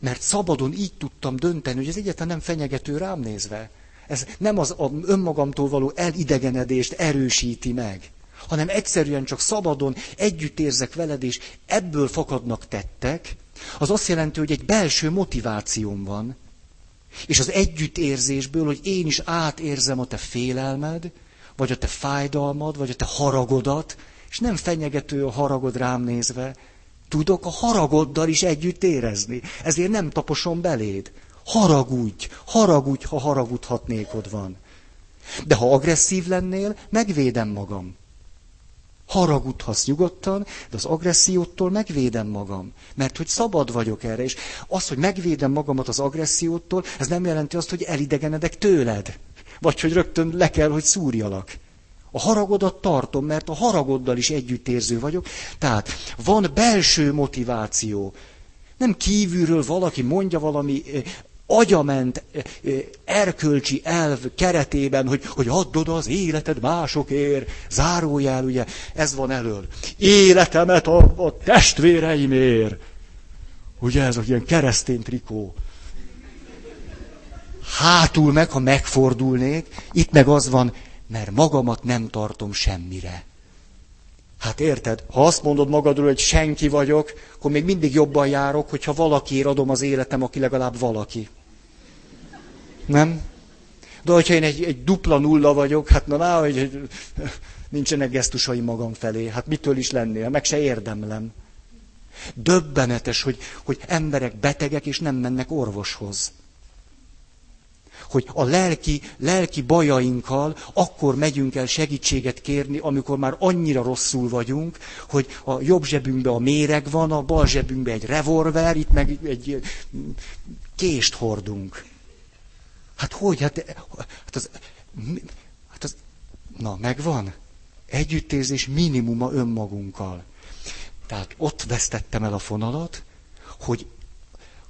[SPEAKER 1] mert szabadon így tudtam dönteni, hogy ez egyáltalán nem fenyegető rám nézve. Ez nem az önmagamtól való elidegenedést erősíti meg, hanem egyszerűen csak szabadon együtt érzek veled, és ebből fakadnak tettek, az azt jelenti, hogy egy belső motivációm van. És az együttérzésből, hogy én is átérzem a te félelmed, vagy a te fájdalmad, vagy a te haragodat, és nem fenyegető a haragod rám nézve, tudok a haragoddal is együtt érezni. Ezért nem taposom beléd. Haragudj, haragudj, ha haragudhatnékod van. De ha agresszív lennél, megvédem magam. Haragudhatsz nyugodtan, de az agressziótól megvédem magam. Mert hogy szabad vagyok erre, és az, hogy megvédem magamat az agressziótól, ez nem jelenti azt, hogy elidegenedek tőled. Vagy hogy rögtön le kell, hogy szúrjalak. A haragodat tartom, mert a haragoddal is együttérző vagyok. Tehát van belső motiváció. Nem kívülről valaki mondja valami agyament erkölcsi elv keretében, hogy, hogy addod az életed másokért, zárójel, ugye, ez van elől. Életemet a, a testvéreimért. Ugye ez a ilyen keresztény trikó. Hátul meg, ha megfordulnék, itt meg az van, mert magamat nem tartom semmire. Hát érted? Ha azt mondod magadról, hogy senki vagyok, akkor még mindig jobban járok, hogyha valakiért adom az életem, aki legalább valaki. Nem? De hogyha én egy, egy dupla nulla vagyok, hát na, na hogy nincsenek gesztusai magam felé. Hát mitől is lennél? Meg se érdemlem. Döbbenetes, hogy, hogy emberek betegek és nem mennek orvoshoz hogy a lelki, lelki bajainkkal akkor megyünk el segítséget kérni, amikor már annyira rosszul vagyunk, hogy a jobb zsebünkbe a méreg van, a bal zsebünkbe egy revolver, itt meg egy kést hordunk. Hát hogy? Hát, hát, az, hát az, na, megvan? Együttérzés minimuma önmagunkkal. Tehát ott vesztettem el a fonalat, hogy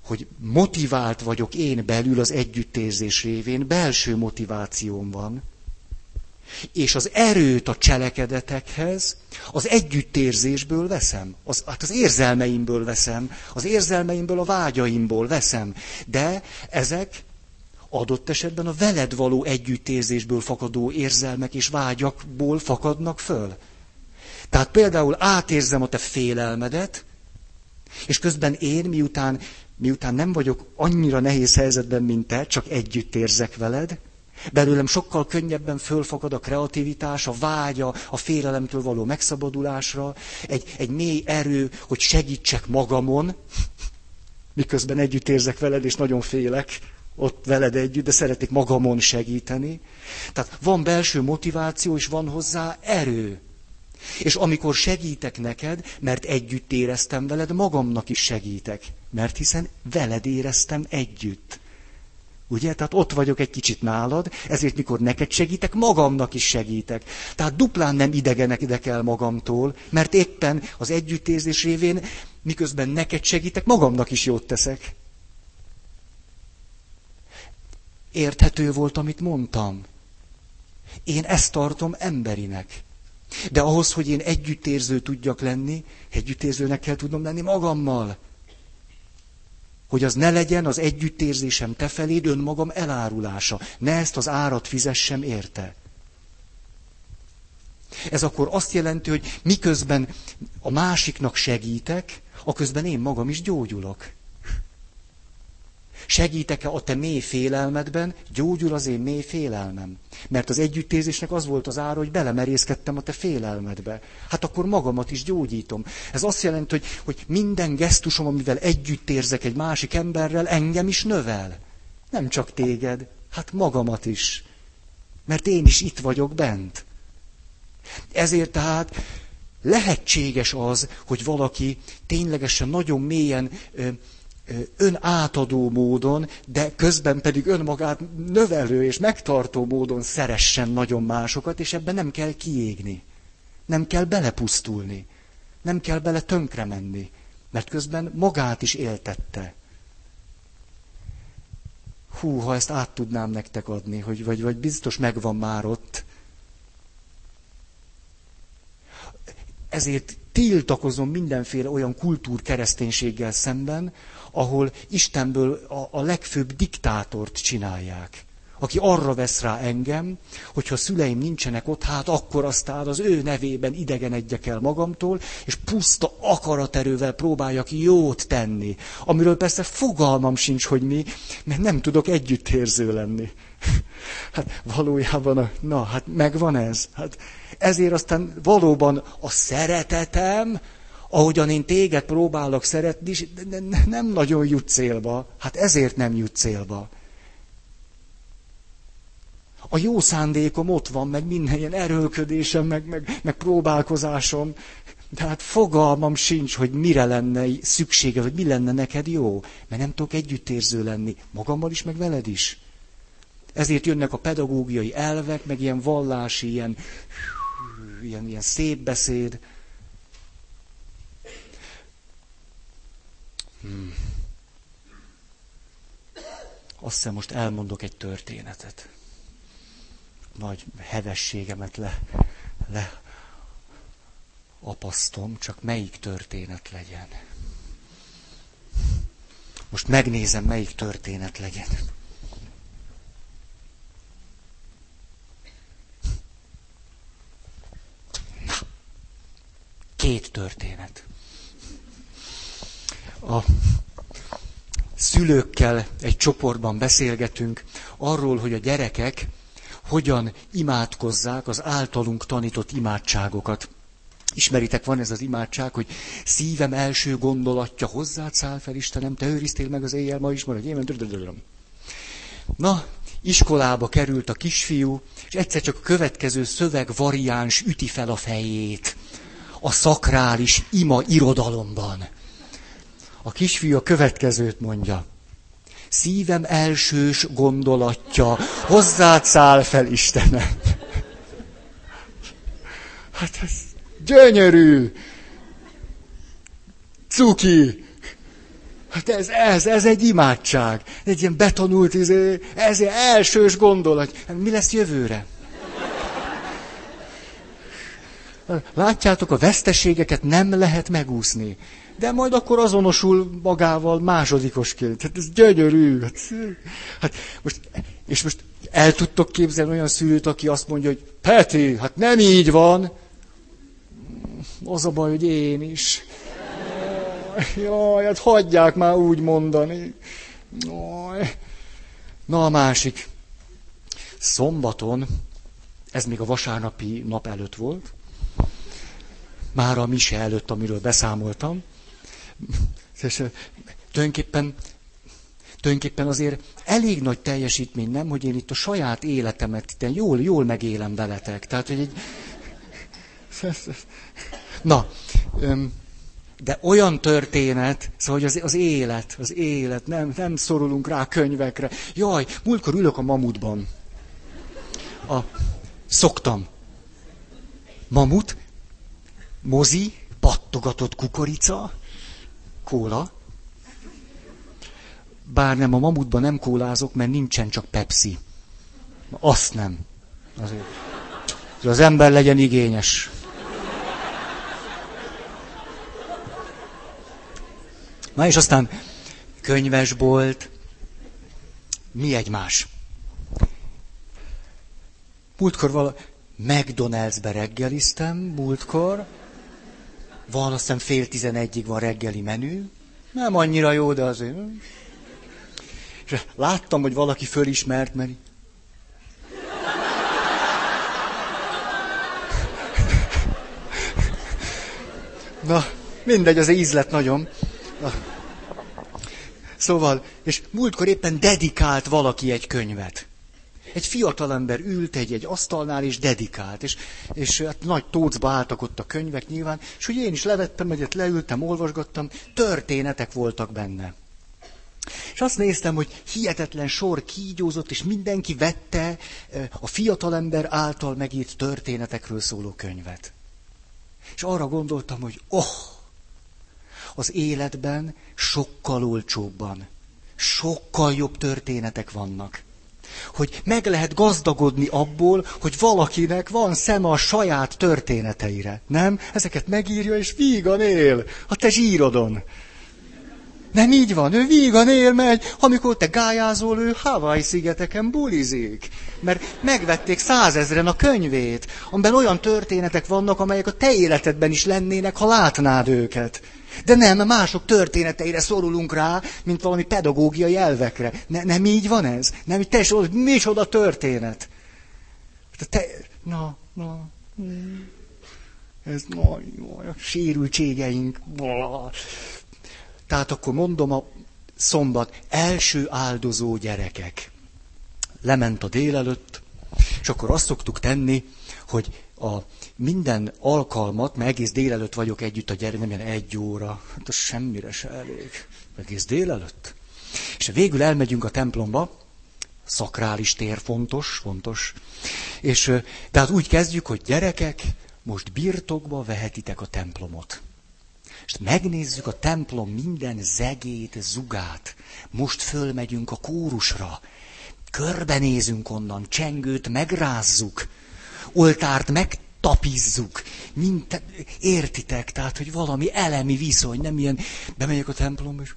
[SPEAKER 1] hogy motivált vagyok én belül az együttérzés révén, belső motivációm van, és az erőt a cselekedetekhez az együttérzésből veszem. Az, hát az érzelmeimből veszem, az érzelmeimből a vágyaimból veszem. De ezek adott esetben a veled való együttérzésből fakadó érzelmek és vágyakból fakadnak föl. Tehát például átérzem a te félelmedet, és közben én, miután miután nem vagyok annyira nehéz helyzetben, mint te, csak együtt érzek veled, belőlem sokkal könnyebben fölfakad a kreativitás, a vágya, a félelemtől való megszabadulásra, egy, egy mély erő, hogy segítsek magamon, miközben együtt érzek veled, és nagyon félek ott veled együtt, de szeretnék magamon segíteni. Tehát van belső motiváció, és van hozzá erő. És amikor segítek neked, mert együtt éreztem veled, magamnak is segítek. Mert hiszen veled éreztem együtt. Ugye? Tehát ott vagyok egy kicsit nálad, ezért mikor neked segítek, magamnak is segítek. Tehát duplán nem idegenek el magamtól, mert éppen az együttérzés révén, miközben neked segítek, magamnak is jót teszek. Érthető volt, amit mondtam. Én ezt tartom emberinek. De ahhoz, hogy én együttérző tudjak lenni, együttérzőnek kell tudnom lenni magammal. Hogy az ne legyen az együttérzésem te feléd önmagam elárulása. Ne ezt az árat fizessem érte. Ez akkor azt jelenti, hogy miközben a másiknak segítek, aközben én magam is gyógyulok. Segítek-e a te mély félelmedben, gyógyul az én mély félelmem. Mert az együttézésnek az volt az ára, hogy belemerészkedtem a te félelmedbe. Hát akkor magamat is gyógyítom. Ez azt jelenti, hogy, hogy minden gesztusom, amivel együtt érzek egy másik emberrel, engem is növel. Nem csak téged, hát magamat is. Mert én is itt vagyok bent. Ezért tehát lehetséges az, hogy valaki ténylegesen nagyon mélyen önátadó módon, de közben pedig önmagát növelő és megtartó módon szeressen nagyon másokat, és ebben nem kell kiégni. Nem kell belepusztulni. Nem kell bele tönkre menni. Mert közben magát is éltette. Hú, ha ezt át tudnám nektek adni, hogy, vagy, vagy biztos megvan már ott. Ezért tiltakozom mindenféle olyan kultúrkereszténységgel szemben, ahol Istenből a, a legfőbb diktátort csinálják. Aki arra vesz rá engem, hogyha szüleim nincsenek ott, hát akkor aztán az ő nevében idegenedjek el magamtól, és puszta akaraterővel próbáljak jót tenni. Amiről persze fogalmam sincs, hogy mi, mert nem tudok együttérző lenni. [LAUGHS] Hát valójában, a, na, hát megvan ez. Hát ezért aztán valóban a szeretetem, ahogyan én téged próbálok szeretni, nem nagyon jut célba. Hát ezért nem jut célba. A jó szándékom ott van, meg minden ilyen erőlködésem, meg, meg, meg próbálkozásom, de hát fogalmam sincs, hogy mire lenne szüksége, vagy mi lenne neked jó, mert nem tudok együttérző lenni, magammal is, meg veled is. Ezért jönnek a pedagógiai elvek, meg ilyen vallási, ilyen, ilyen, ilyen szép beszéd. Hmm. Azt hiszem, most elmondok egy történetet. Nagy hevességemet le, le apasztom, csak melyik történet legyen. Most megnézem, melyik történet legyen. Két történet a szülőkkel egy csoportban beszélgetünk arról, hogy a gyerekek hogyan imádkozzák az általunk tanított imádságokat. Ismeritek, van ez az imádság, hogy szívem első gondolatja, hozzád száll fel Istenem, te őriztél meg az éjjel, ma is maradj, én Na, iskolába került a kisfiú, és egyszer csak a következő szöveg variáns üti fel a fejét. A szakrális ima irodalomban. A kisfiú a következőt mondja. Szívem elsős gondolatja, hozzád száll fel Istenem. Hát ez gyönyörű, cuki. Hát ez, ez, ez egy imádság. Egy ilyen betanult, izé, ez egy elsős gondolat. Mi lesz jövőre? Látjátok, a veszteségeket nem lehet megúszni de majd akkor azonosul magával másodikosként. Hát ez gyönyörű. Hát, hát most, és most el tudtok képzelni olyan szülőt, aki azt mondja, hogy Peti, hát nem így van. Az a baj, hogy én is. Jaj, hát hagyják már úgy mondani. Jaj. Na a másik. Szombaton, ez még a vasárnapi nap előtt volt, már a mise előtt, amiről beszámoltam, [LAUGHS] és tulajdonképpen, tulajdonképpen azért elég nagy teljesítmény, nem, hogy én itt a saját életemet itt jól, jól megélem veletek. Tehát, hogy egy... [LAUGHS] Na, de olyan történet, szóval hogy az, az élet, az élet, nem, nem szorulunk rá könyvekre. Jaj, múltkor ülök a mamutban. A, szoktam. Mamut, mozi, pattogatott kukorica, kóla. Bár nem, a mamutban nem kólázok, mert nincsen csak Pepsi. Azt nem. Azért. Az ember legyen igényes. Na és aztán könyvesbolt, mi egymás. Múltkor vala, McDonald's-be reggeliztem, múltkor. Van, azt hiszem fél tizenegyig van reggeli menü. Nem annyira jó, de azért. És láttam, hogy valaki fölismert, mert Na, mindegy, az ízlet nagyon. Na. Szóval, és múltkor éppen dedikált valaki egy könyvet. Egy fiatalember ült egy, egy asztalnál, és dedikált, és, és hát nagy tócba álltak ott a könyvek nyilván, és hogy én is levettem egyet, leültem, olvasgattam, történetek voltak benne. És azt néztem, hogy hihetetlen sor kígyózott, és mindenki vette a fiatalember által megírt történetekről szóló könyvet. És arra gondoltam, hogy oh, az életben sokkal olcsóbban, sokkal jobb történetek vannak. Hogy meg lehet gazdagodni abból, hogy valakinek van szeme a saját történeteire. Nem? Ezeket megírja, és vígan él a te zsírodon. Nem így van, ő vígan él megy, amikor te gályázol, ő Hawaii szigeteken bulizik. Mert megvették százezren a könyvét, amiben olyan történetek vannak, amelyek a te életedben is lennének, ha látnád őket. De nem, mások történeteire szorulunk rá, mint valami pedagógiai elvekre. Ne, nem így van ez? Nem, hogy te is, micsoda történet. Te, na, na, ez nagy, nagy, a sérültségeink. Tehát akkor mondom a szombat, első áldozó gyerekek. Lement a délelőtt, és akkor azt szoktuk tenni, hogy a minden alkalmat, mert egész délelőtt vagyok együtt a gyerek, nem ilyen egy óra, hát az semmire se elég. Egész délelőtt. És végül elmegyünk a templomba, szakrális tér fontos, fontos. És tehát úgy kezdjük, hogy gyerekek, most birtokba vehetitek a templomot. És megnézzük a templom minden zegét, zugát. Most fölmegyünk a kórusra. Körbenézünk onnan, csengőt megrázzuk, oltárt megtapizzuk. Mint, értitek? Tehát, hogy valami elemi viszony, nem ilyen, bemegyek a templomba, és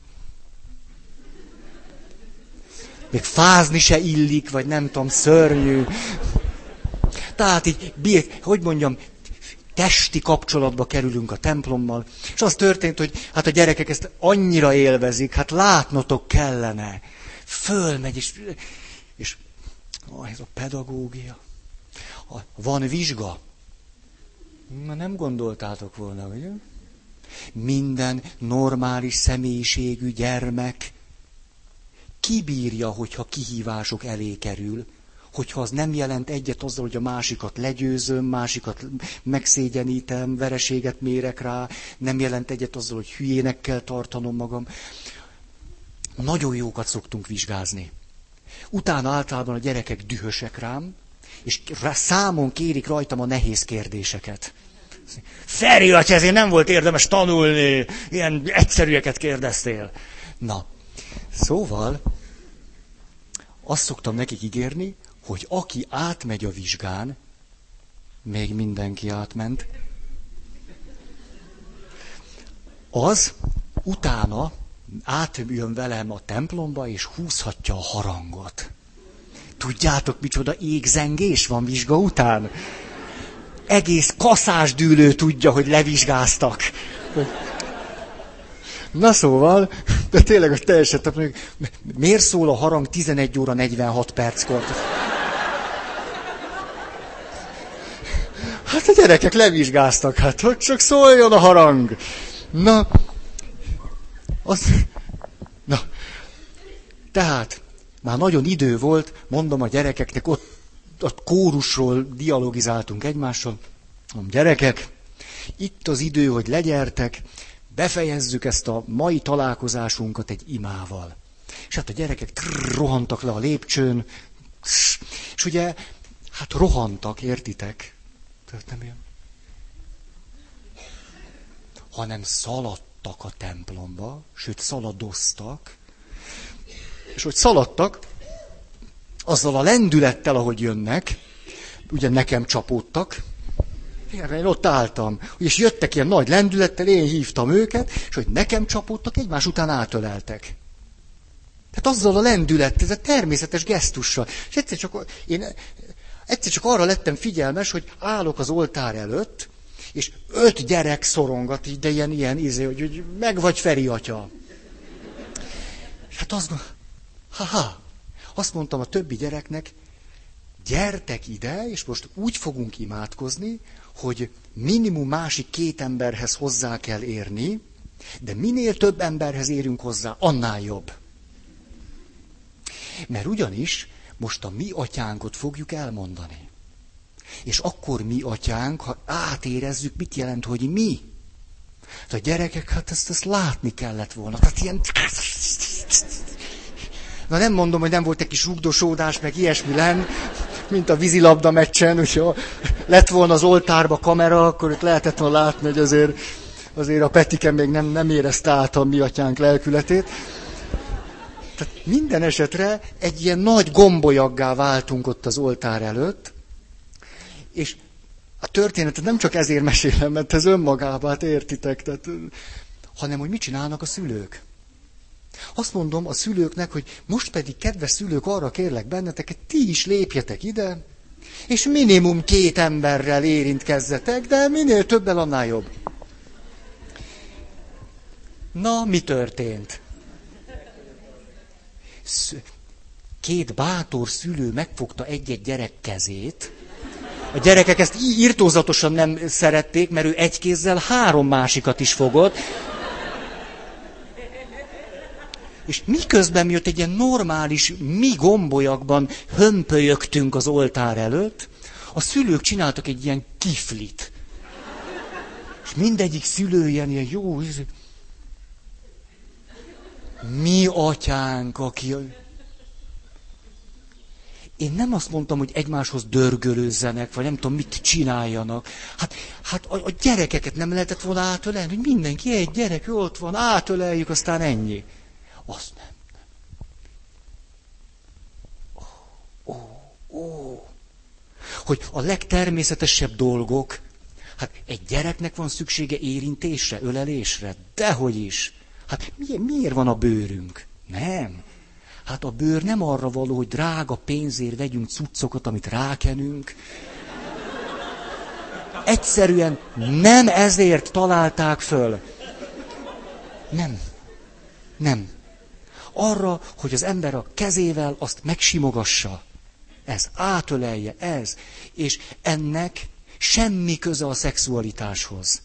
[SPEAKER 1] még fázni se illik, vagy nem tudom, szörnyű. Tehát így, hogy mondjam, testi kapcsolatba kerülünk a templommal, és az történt, hogy hát a gyerekek ezt annyira élvezik, hát látnotok kellene. Fölmegy, és, és ó, ez a pedagógia. Van vizsga. Na nem gondoltátok volna, ugye? Minden normális személyiségű gyermek kibírja, hogyha kihívások elé kerül, hogyha az nem jelent egyet azzal, hogy a másikat legyőzöm, másikat megszégyenítem, vereséget mérek rá, nem jelent egyet azzal, hogy hülyének kell tartanom magam. Nagyon jókat szoktunk vizsgázni. Utána általában a gyerekek dühösek rám, és számon kérik rajtam a nehéz kérdéseket. Feri, hogy ezért nem volt érdemes tanulni, ilyen egyszerűeket kérdeztél. Na, szóval azt szoktam nekik ígérni, hogy aki átmegy a vizsgán, még mindenki átment, az utána átjön velem a templomba, és húzhatja a harangot. Tudjátok, micsoda égzengés van vizsga után? Egész kaszásdűlő tudja, hogy levizsgáztak. Na szóval, de tényleg az teljesen, tehát miért szól a harang 11 óra 46 perckor? Hát a gyerekek levizsgáztak, hát hogy csak szóljon a harang. Na, az, na, tehát, már nagyon idő volt, mondom a gyerekeknek, ott a kórusról dialogizáltunk egymással. Mondom, gyerekek, itt az idő, hogy legyertek, befejezzük ezt a mai találkozásunkat egy imával. És hát a gyerekek rohantak le a lépcsőn, és ugye, hát rohantak, értitek? Tehát nem ilyen. Hanem szaladtak a templomba, sőt szaladoztak, és hogy szaladtak, azzal a lendülettel, ahogy jönnek, ugye nekem csapódtak, én ott álltam, és jöttek ilyen nagy lendülettel, én hívtam őket, és hogy nekem csapódtak, egymás után átöleltek. Tehát azzal a lendület, ez a természetes gesztussal. És egyszer csak, én egyszer csak arra lettem figyelmes, hogy állok az oltár előtt, és öt gyerek szorongat így, de ilyen, ilyen izé, hogy, hogy meg vagy Feri atya. És hát azt ha-ha, azt mondtam a többi gyereknek, gyertek ide, és most úgy fogunk imádkozni, hogy minimum másik két emberhez hozzá kell érni, de minél több emberhez érünk hozzá, annál jobb. Mert ugyanis most a mi atyánkot fogjuk elmondani. És akkor mi atyánk, ha átérezzük, mit jelent, hogy mi. Hát a gyerekek, hát ezt, ezt látni kellett volna. Tehát ilyen... Na nem mondom, hogy nem volt egy kis rugdosódás, meg ilyesmi len, mint a vízilabda meccsen, hogyha lett volna az oltárba kamera, akkor itt lehetett volna látni, hogy azért, azért a Petike még nem, nem érezte át a mi atyánk lelkületét. Tehát minden esetre egy ilyen nagy gombolyaggá váltunk ott az oltár előtt, és a történetet nem csak ezért mesélem, mert ez önmagában, hát értitek, tehát, hanem hogy mit csinálnak a szülők. Azt mondom a szülőknek, hogy most pedig, kedves szülők, arra kérlek benneteket, ti is lépjetek ide, és minimum két emberrel érintkezzetek, de minél többel, annál jobb. Na, mi történt? Két bátor szülő megfogta egy-egy gyerek kezét. A gyerekek ezt írtózatosan nem szerették, mert ő egy kézzel három másikat is fogott. És miközben mi ott egy ilyen normális, mi gombolyakban hömpölyögtünk az oltár előtt, a szülők csináltak egy ilyen kiflit. És mindegyik szülő ilyen, ilyen jó, mi atyánk, aki... Én nem azt mondtam, hogy egymáshoz dörgölőzzenek, vagy nem tudom, mit csináljanak. Hát, hát a, a gyerekeket nem lehetett volna átölelni, hogy mindenki egy gyerek, ott van, átöleljük, aztán ennyi. Azt nem. Ó, ó. Hogy a legtermészetesebb dolgok, hát egy gyereknek van szüksége érintésre, ölelésre, dehogy is. Hát miért, miért van a bőrünk? Nem. Hát a bőr nem arra való, hogy drága pénzért vegyünk cuccokat, amit rákenünk. Egyszerűen nem ezért találták föl. Nem. Nem arra, hogy az ember a kezével azt megsimogassa. Ez, átölelje, ez. És ennek semmi köze a szexualitáshoz.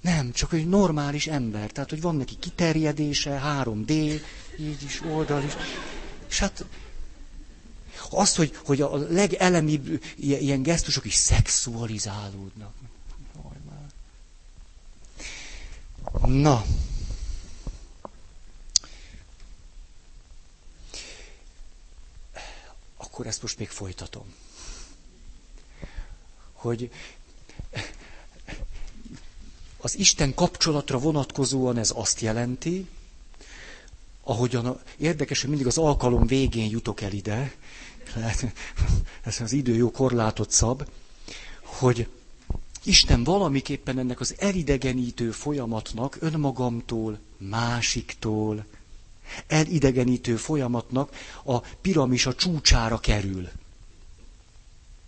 [SPEAKER 1] Nem, csak egy normális ember. Tehát, hogy van neki kiterjedése, 3D, így is, oldal is. És hát az, hogy, hogy a legelemibb ilyen gesztusok is szexualizálódnak. Na, akkor ezt most még folytatom. Hogy az Isten kapcsolatra vonatkozóan ez azt jelenti, ahogyan érdekes, hogy mindig az alkalom végén jutok el ide, ez az idő jó korlátot szab, hogy Isten valamiképpen ennek az elidegenítő folyamatnak önmagamtól, másiktól, elidegenítő folyamatnak a piramis a csúcsára kerül.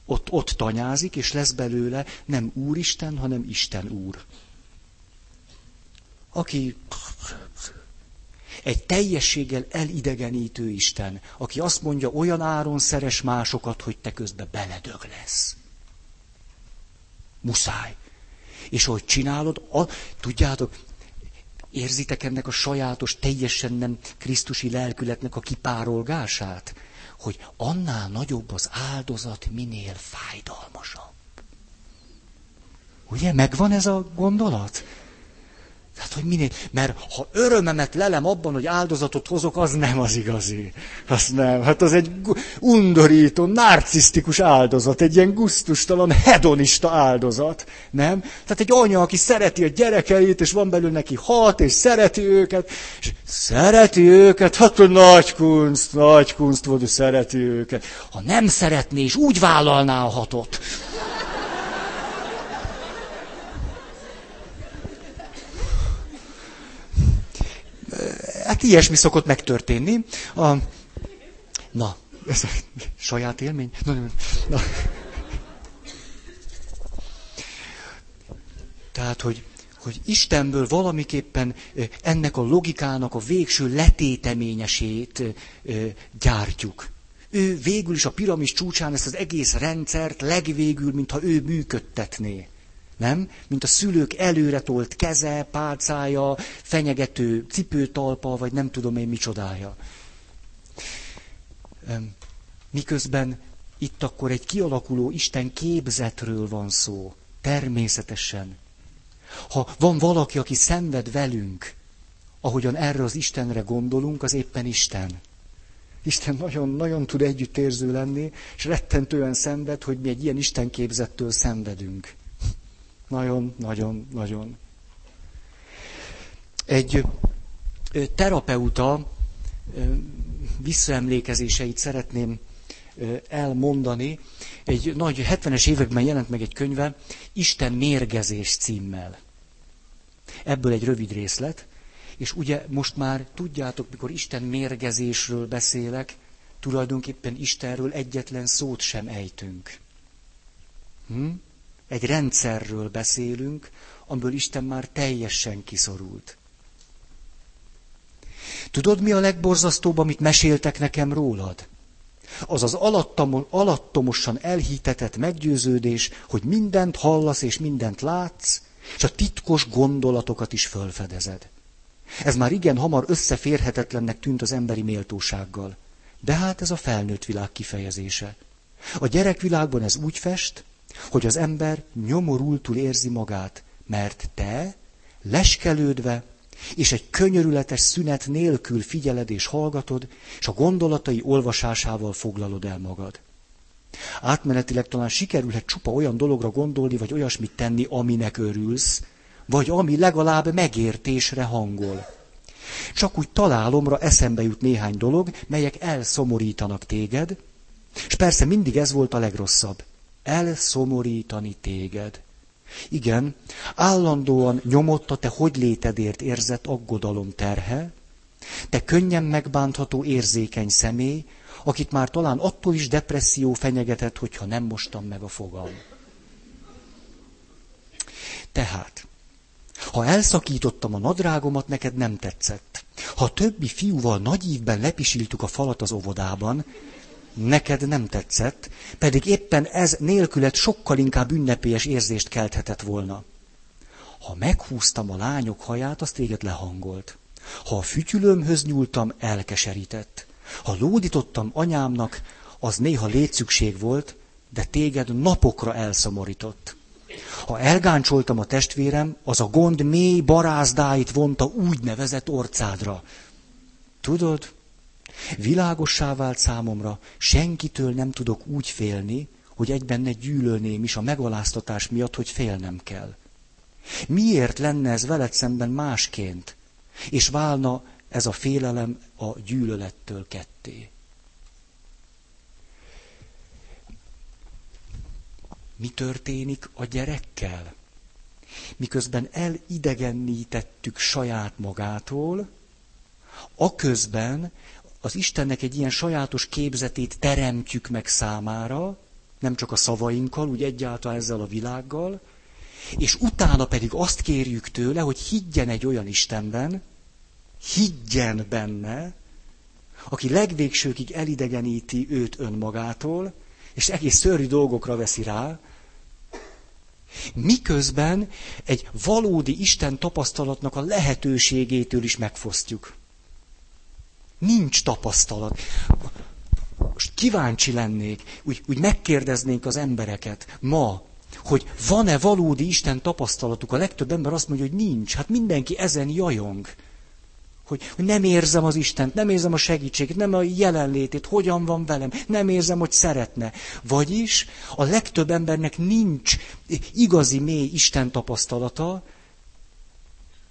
[SPEAKER 1] Ott, ott tanyázik, és lesz belőle nem Úristen, hanem Isten Úr. Aki egy teljességgel elidegenítő Isten, aki azt mondja, olyan áron szeres másokat, hogy te közben beledög lesz. Muszáj. És ahogy csinálod, a, tudjátok, Érzitek ennek a sajátos, teljesen nem Krisztusi lelkületnek a kipárolgását? Hogy annál nagyobb az áldozat, minél fájdalmasabb. Ugye, megvan ez a gondolat? Tehát, hogy minél, mert ha örömemet lelem abban, hogy áldozatot hozok, az nem az igazi. Az nem. Hát az egy undorító, narcisztikus áldozat, egy ilyen guztustalan, hedonista áldozat. Nem? Tehát egy anya, aki szereti a gyerekeit, és van belül neki hat, és szereti őket, és szereti őket, hát hogy nagy kunst, nagy kunst volt, hogy szereti őket. Ha nem szeretné, és úgy vállalná a hatot. Hát ilyesmi szokott megtörténni. A... Na, ez a saját élmény? Na, na. Tehát, hogy, hogy Istenből valamiképpen ennek a logikának a végső letéteményesét gyártjuk. Ő végül is a piramis csúcsán ezt az egész rendszert legvégül, mintha ő működtetné nem? Mint a szülők előre tolt keze, pálcája, fenyegető cipőtalpa, vagy nem tudom én micsodája. Miközben itt akkor egy kialakuló Isten képzetről van szó. Természetesen. Ha van valaki, aki szenved velünk, ahogyan erre az Istenre gondolunk, az éppen Isten. Isten nagyon-nagyon tud együttérző lenni, és rettentően szenved, hogy mi egy ilyen Isten képzettől szenvedünk. Nagyon, nagyon, nagyon. Egy terapeuta visszaemlékezéseit szeretném elmondani. Egy nagy 70-es években jelent meg egy könyve, Isten mérgezés címmel. Ebből egy rövid részlet, és ugye most már tudjátok, mikor Isten mérgezésről beszélek, tulajdonképpen Istenről egyetlen szót sem ejtünk. Hm? Egy rendszerről beszélünk, amiből Isten már teljesen kiszorult. Tudod, mi a legborzasztóbb, amit meséltek nekem rólad? Az az alattomosan elhitetett meggyőződés, hogy mindent hallasz és mindent látsz, és a titkos gondolatokat is fölfedezed. Ez már igen hamar összeférhetetlennek tűnt az emberi méltósággal. De hát ez a felnőtt világ kifejezése. A gyerekvilágban ez úgy fest, hogy az ember nyomorultul érzi magát, mert te leskelődve és egy könyörületes szünet nélkül figyeled és hallgatod, és a gondolatai olvasásával foglalod el magad. Átmenetileg talán sikerülhet csupa olyan dologra gondolni, vagy olyasmit tenni, aminek örülsz, vagy ami legalább megértésre hangol. Csak úgy találomra eszembe jut néhány dolog, melyek elszomorítanak téged, és persze mindig ez volt a legrosszabb elszomorítani téged. Igen, állandóan nyomott te hogy létedért érzett aggodalom terhe, te könnyen megbántható érzékeny személy, akit már talán attól is depresszió fenyegetett, hogyha nem mostam meg a fogam. Tehát, ha elszakítottam a nadrágomat, neked nem tetszett. Ha többi fiúval nagy ívben lepisiltük a falat az óvodában, neked nem tetszett, pedig éppen ez nélkület sokkal inkább ünnepélyes érzést kelthetett volna. Ha meghúztam a lányok haját, azt téged lehangolt. Ha a fütyülőmhöz nyúltam, elkeserített. Ha lódítottam anyámnak, az néha létszükség volt, de téged napokra elszomorított. Ha elgáncsoltam a testvérem, az a gond mély barázdáit vonta úgynevezett orcádra. Tudod, Világossá vált számomra, senkitől nem tudok úgy félni, hogy egyben ne gyűlölném is a megaláztatás miatt, hogy félnem kell. Miért lenne ez veled szemben másként, és válna ez a félelem a gyűlölettől ketté? Mi történik a gyerekkel? Miközben elidegenítettük saját magától, aközben az Istennek egy ilyen sajátos képzetét teremtjük meg számára, nem csak a szavainkkal, úgy egyáltalán ezzel a világgal, és utána pedig azt kérjük tőle, hogy higgyen egy olyan Istenben, higgyen benne, aki legvégsőkig elidegeníti őt önmagától, és egész szörnyű dolgokra veszi rá, miközben egy valódi Isten tapasztalatnak a lehetőségétől is megfosztjuk. Nincs tapasztalat. Most kíváncsi lennék, úgy, úgy megkérdeznénk az embereket ma, hogy van-e valódi Isten tapasztalatuk. A legtöbb ember azt mondja, hogy nincs. Hát mindenki ezen jajong. Hogy, hogy nem érzem az Istent, nem érzem a segítséget, nem a jelenlétét, hogyan van velem, nem érzem, hogy szeretne. Vagyis a legtöbb embernek nincs igazi mély Isten tapasztalata,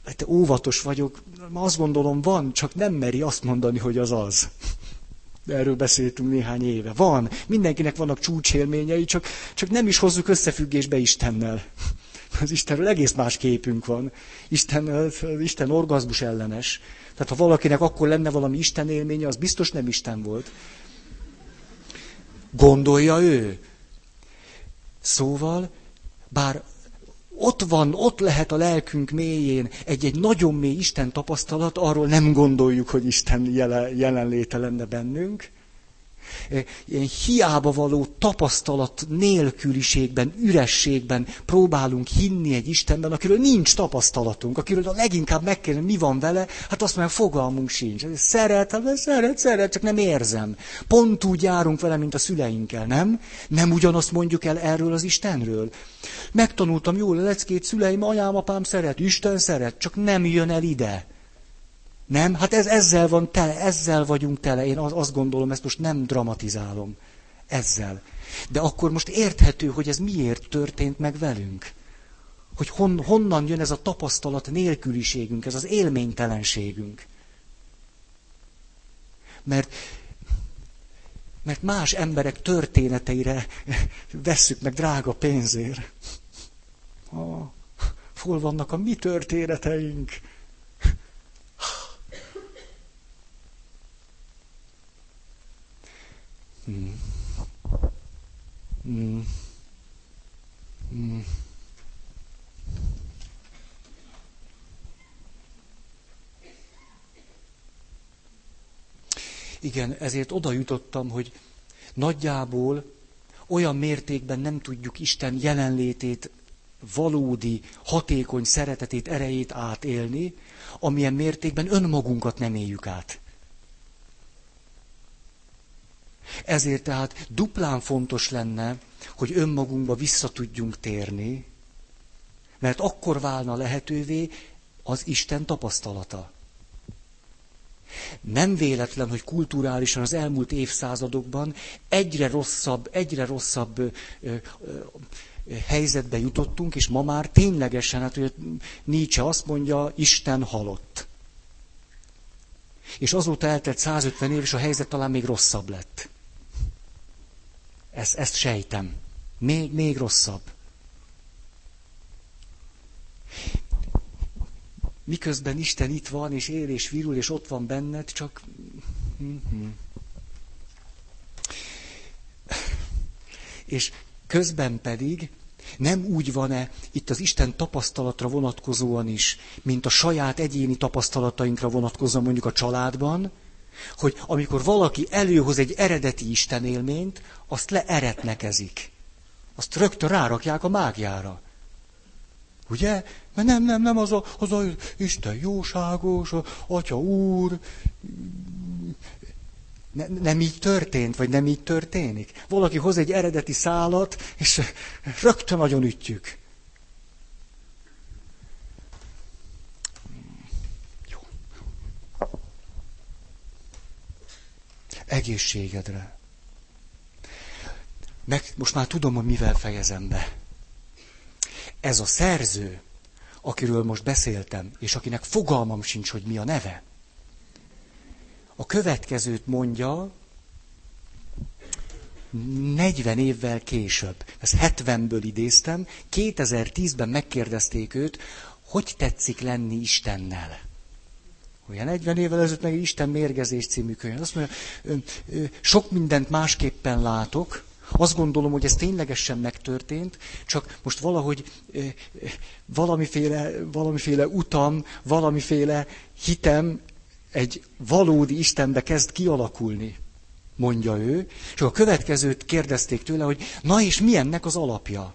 [SPEAKER 1] hát óvatos vagyok, azt gondolom van, csak nem meri azt mondani, hogy az az. Erről beszéltünk néhány éve. Van, mindenkinek vannak csúcsélményei, csak, csak nem is hozzuk összefüggésbe Istennel. Az Istenről egész más képünk van. Isten, Isten orgazmus ellenes. Tehát ha valakinek akkor lenne valami Isten élménye, az biztos nem Isten volt. Gondolja ő. Szóval, bár ott van, ott lehet a lelkünk mélyén egy-egy nagyon mély Isten tapasztalat, arról nem gondoljuk, hogy Isten jelen, jelenléte lenne bennünk ilyen hiába való tapasztalat nélküliségben, ürességben próbálunk hinni egy Istenben, akiről nincs tapasztalatunk, akiről a leginkább megkérdezem, mi van vele, hát azt mondja, fogalmunk sincs. Szeret, hát szeret, szeret, csak nem érzem. Pont úgy járunk vele, mint a szüleinkkel, nem? Nem ugyanazt mondjuk el erről az Istenről. Megtanultam jól a leckét, szüleim, anyám, apám szeret, Isten szeret, csak nem jön el ide. Nem? Hát ez, ezzel van tele, ezzel vagyunk tele. Én azt gondolom, ezt most nem dramatizálom. Ezzel. De akkor most érthető, hogy ez miért történt meg velünk. Hogy hon, honnan jön ez a tapasztalat nélküliségünk, ez az élménytelenségünk. Mert, mert más emberek történeteire [LAUGHS] vesszük meg drága pénzért. Ah, hol vannak a mi történeteink? Igen, ezért oda jutottam, hogy nagyjából olyan mértékben nem tudjuk Isten jelenlétét, valódi, hatékony szeretetét, erejét átélni, amilyen mértékben önmagunkat nem éljük át. Ezért tehát duplán fontos lenne, hogy önmagunkba vissza tudjunk térni, mert akkor válna lehetővé az Isten tapasztalata. Nem véletlen, hogy kulturálisan az elmúlt évszázadokban egyre rosszabb, egyre rosszabb ö, ö, helyzetbe jutottunk, és ma már ténylegesen, hát hogy Nietzsche azt mondja, Isten halott. És azóta eltelt 150 év, és a helyzet talán még rosszabb lett. Ezt, ezt sejtem. Még, még rosszabb. Miközben Isten itt van, és él, és virul, és ott van benned, csak... És közben pedig nem úgy van-e itt az Isten tapasztalatra vonatkozóan is, mint a saját egyéni tapasztalatainkra vonatkozóan mondjuk a családban, hogy amikor valaki előhoz egy eredeti Isten élményt, azt leeretnekezik. Azt rögtön rárakják a mágiára. Ugye? Mert nem, nem, nem, az a, az a Isten jóságos, a Atya Úr. Ne, nem így történt, vagy nem így történik. Valaki hoz egy eredeti szálat, és rögtön nagyon ütjük. Egészségedre. Meg most már tudom, hogy mivel fejezem be. Ez a szerző, akiről most beszéltem, és akinek fogalmam sincs, hogy mi a neve, a következőt mondja 40 évvel később. Ezt 70-ből idéztem. 2010-ben megkérdezték őt, hogy tetszik lenni Istennel. Olyan 40 évvel ezelőtt meg Isten mérgezés című könyv. Azt mondja, sok mindent másképpen látok, azt gondolom, hogy ez ténylegesen megtörtént, csak most valahogy valamiféle, valamiféle utam, valamiféle hitem egy valódi Istenbe kezd kialakulni, mondja ő. Csak a következőt kérdezték tőle, hogy na és mi ennek az alapja?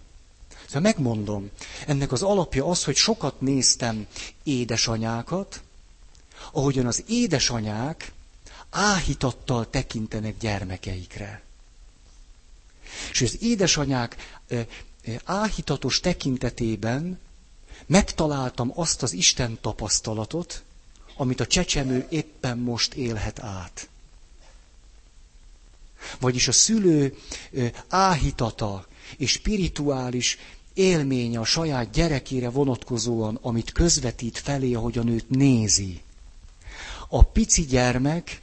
[SPEAKER 1] Szóval megmondom, ennek az alapja az, hogy sokat néztem édesanyákat, ahogyan az édesanyák áhítattal tekintenek gyermekeikre. És az édesanyák áhítatos tekintetében megtaláltam azt az Isten tapasztalatot, amit a csecsemő éppen most élhet át. Vagyis a szülő áhítata és spirituális élménye a saját gyerekére vonatkozóan, amit közvetít felé, ahogyan őt nézi. A pici gyermek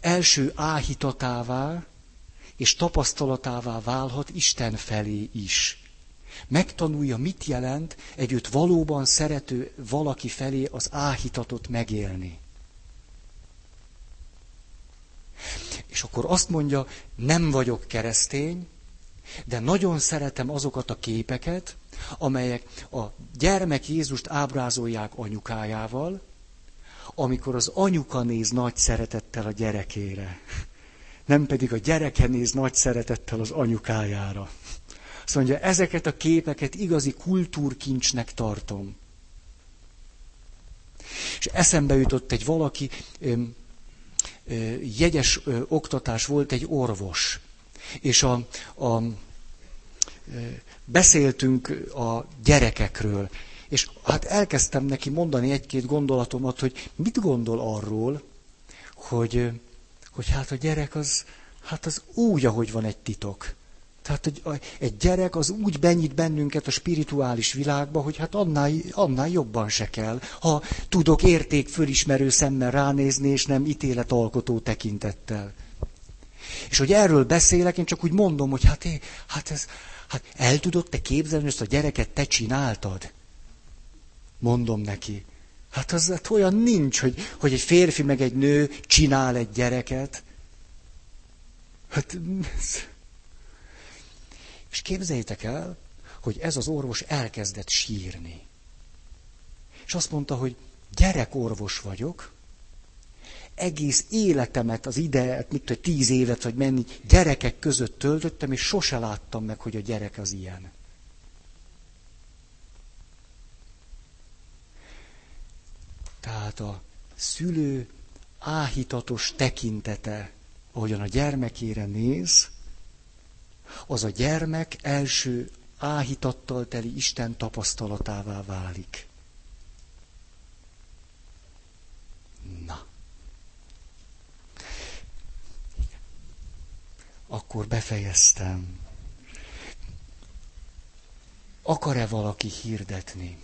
[SPEAKER 1] első áhítatává és tapasztalatává válhat Isten felé is. Megtanulja, mit jelent egy őt valóban szerető valaki felé az áhítatot megélni. És akkor azt mondja, nem vagyok keresztény, de nagyon szeretem azokat a képeket, amelyek a gyermek Jézust ábrázolják anyukájával, amikor az anyuka néz nagy szeretettel a gyerekére, nem pedig a gyereke néz nagy szeretettel az anyukájára. Azt mondja, ezeket a képeket igazi kultúrkincsnek tartom. És eszembe jutott egy valaki, jegyes oktatás volt egy orvos. És a, a, beszéltünk a gyerekekről, és hát elkezdtem neki mondani egy-két gondolatomat, hogy mit gondol arról, hogy, hogy hát a gyerek az, hát az úgy, ahogy van egy titok. Tehát egy, egy gyerek az úgy benyit bennünket a spirituális világba, hogy hát annál, annál jobban se kell, ha tudok érték fölismerő szemmel ránézni, és nem ítéletalkotó tekintettel. És hogy erről beszélek, én csak úgy mondom, hogy hát, én, hát ez, hát el tudod te képzelni, hogy ezt a gyereket te csináltad? Mondom neki. Hát az hát olyan nincs, hogy, hogy egy férfi meg egy nő csinál egy gyereket. Hát [LAUGHS] és képzeljétek el, hogy ez az orvos elkezdett sírni. És azt mondta, hogy gyerekorvos vagyok, egész életemet, az ide, mit tudom, tíz évet, vagy menni, gyerekek között töltöttem, és sose láttam meg, hogy a gyerek az ilyen. Tehát a szülő áhítatos tekintete, ahogyan a gyermekére néz, az a gyermek első áhítattal teli Isten tapasztalatává válik. Na. Akkor befejeztem. Akar-e valaki hirdetni?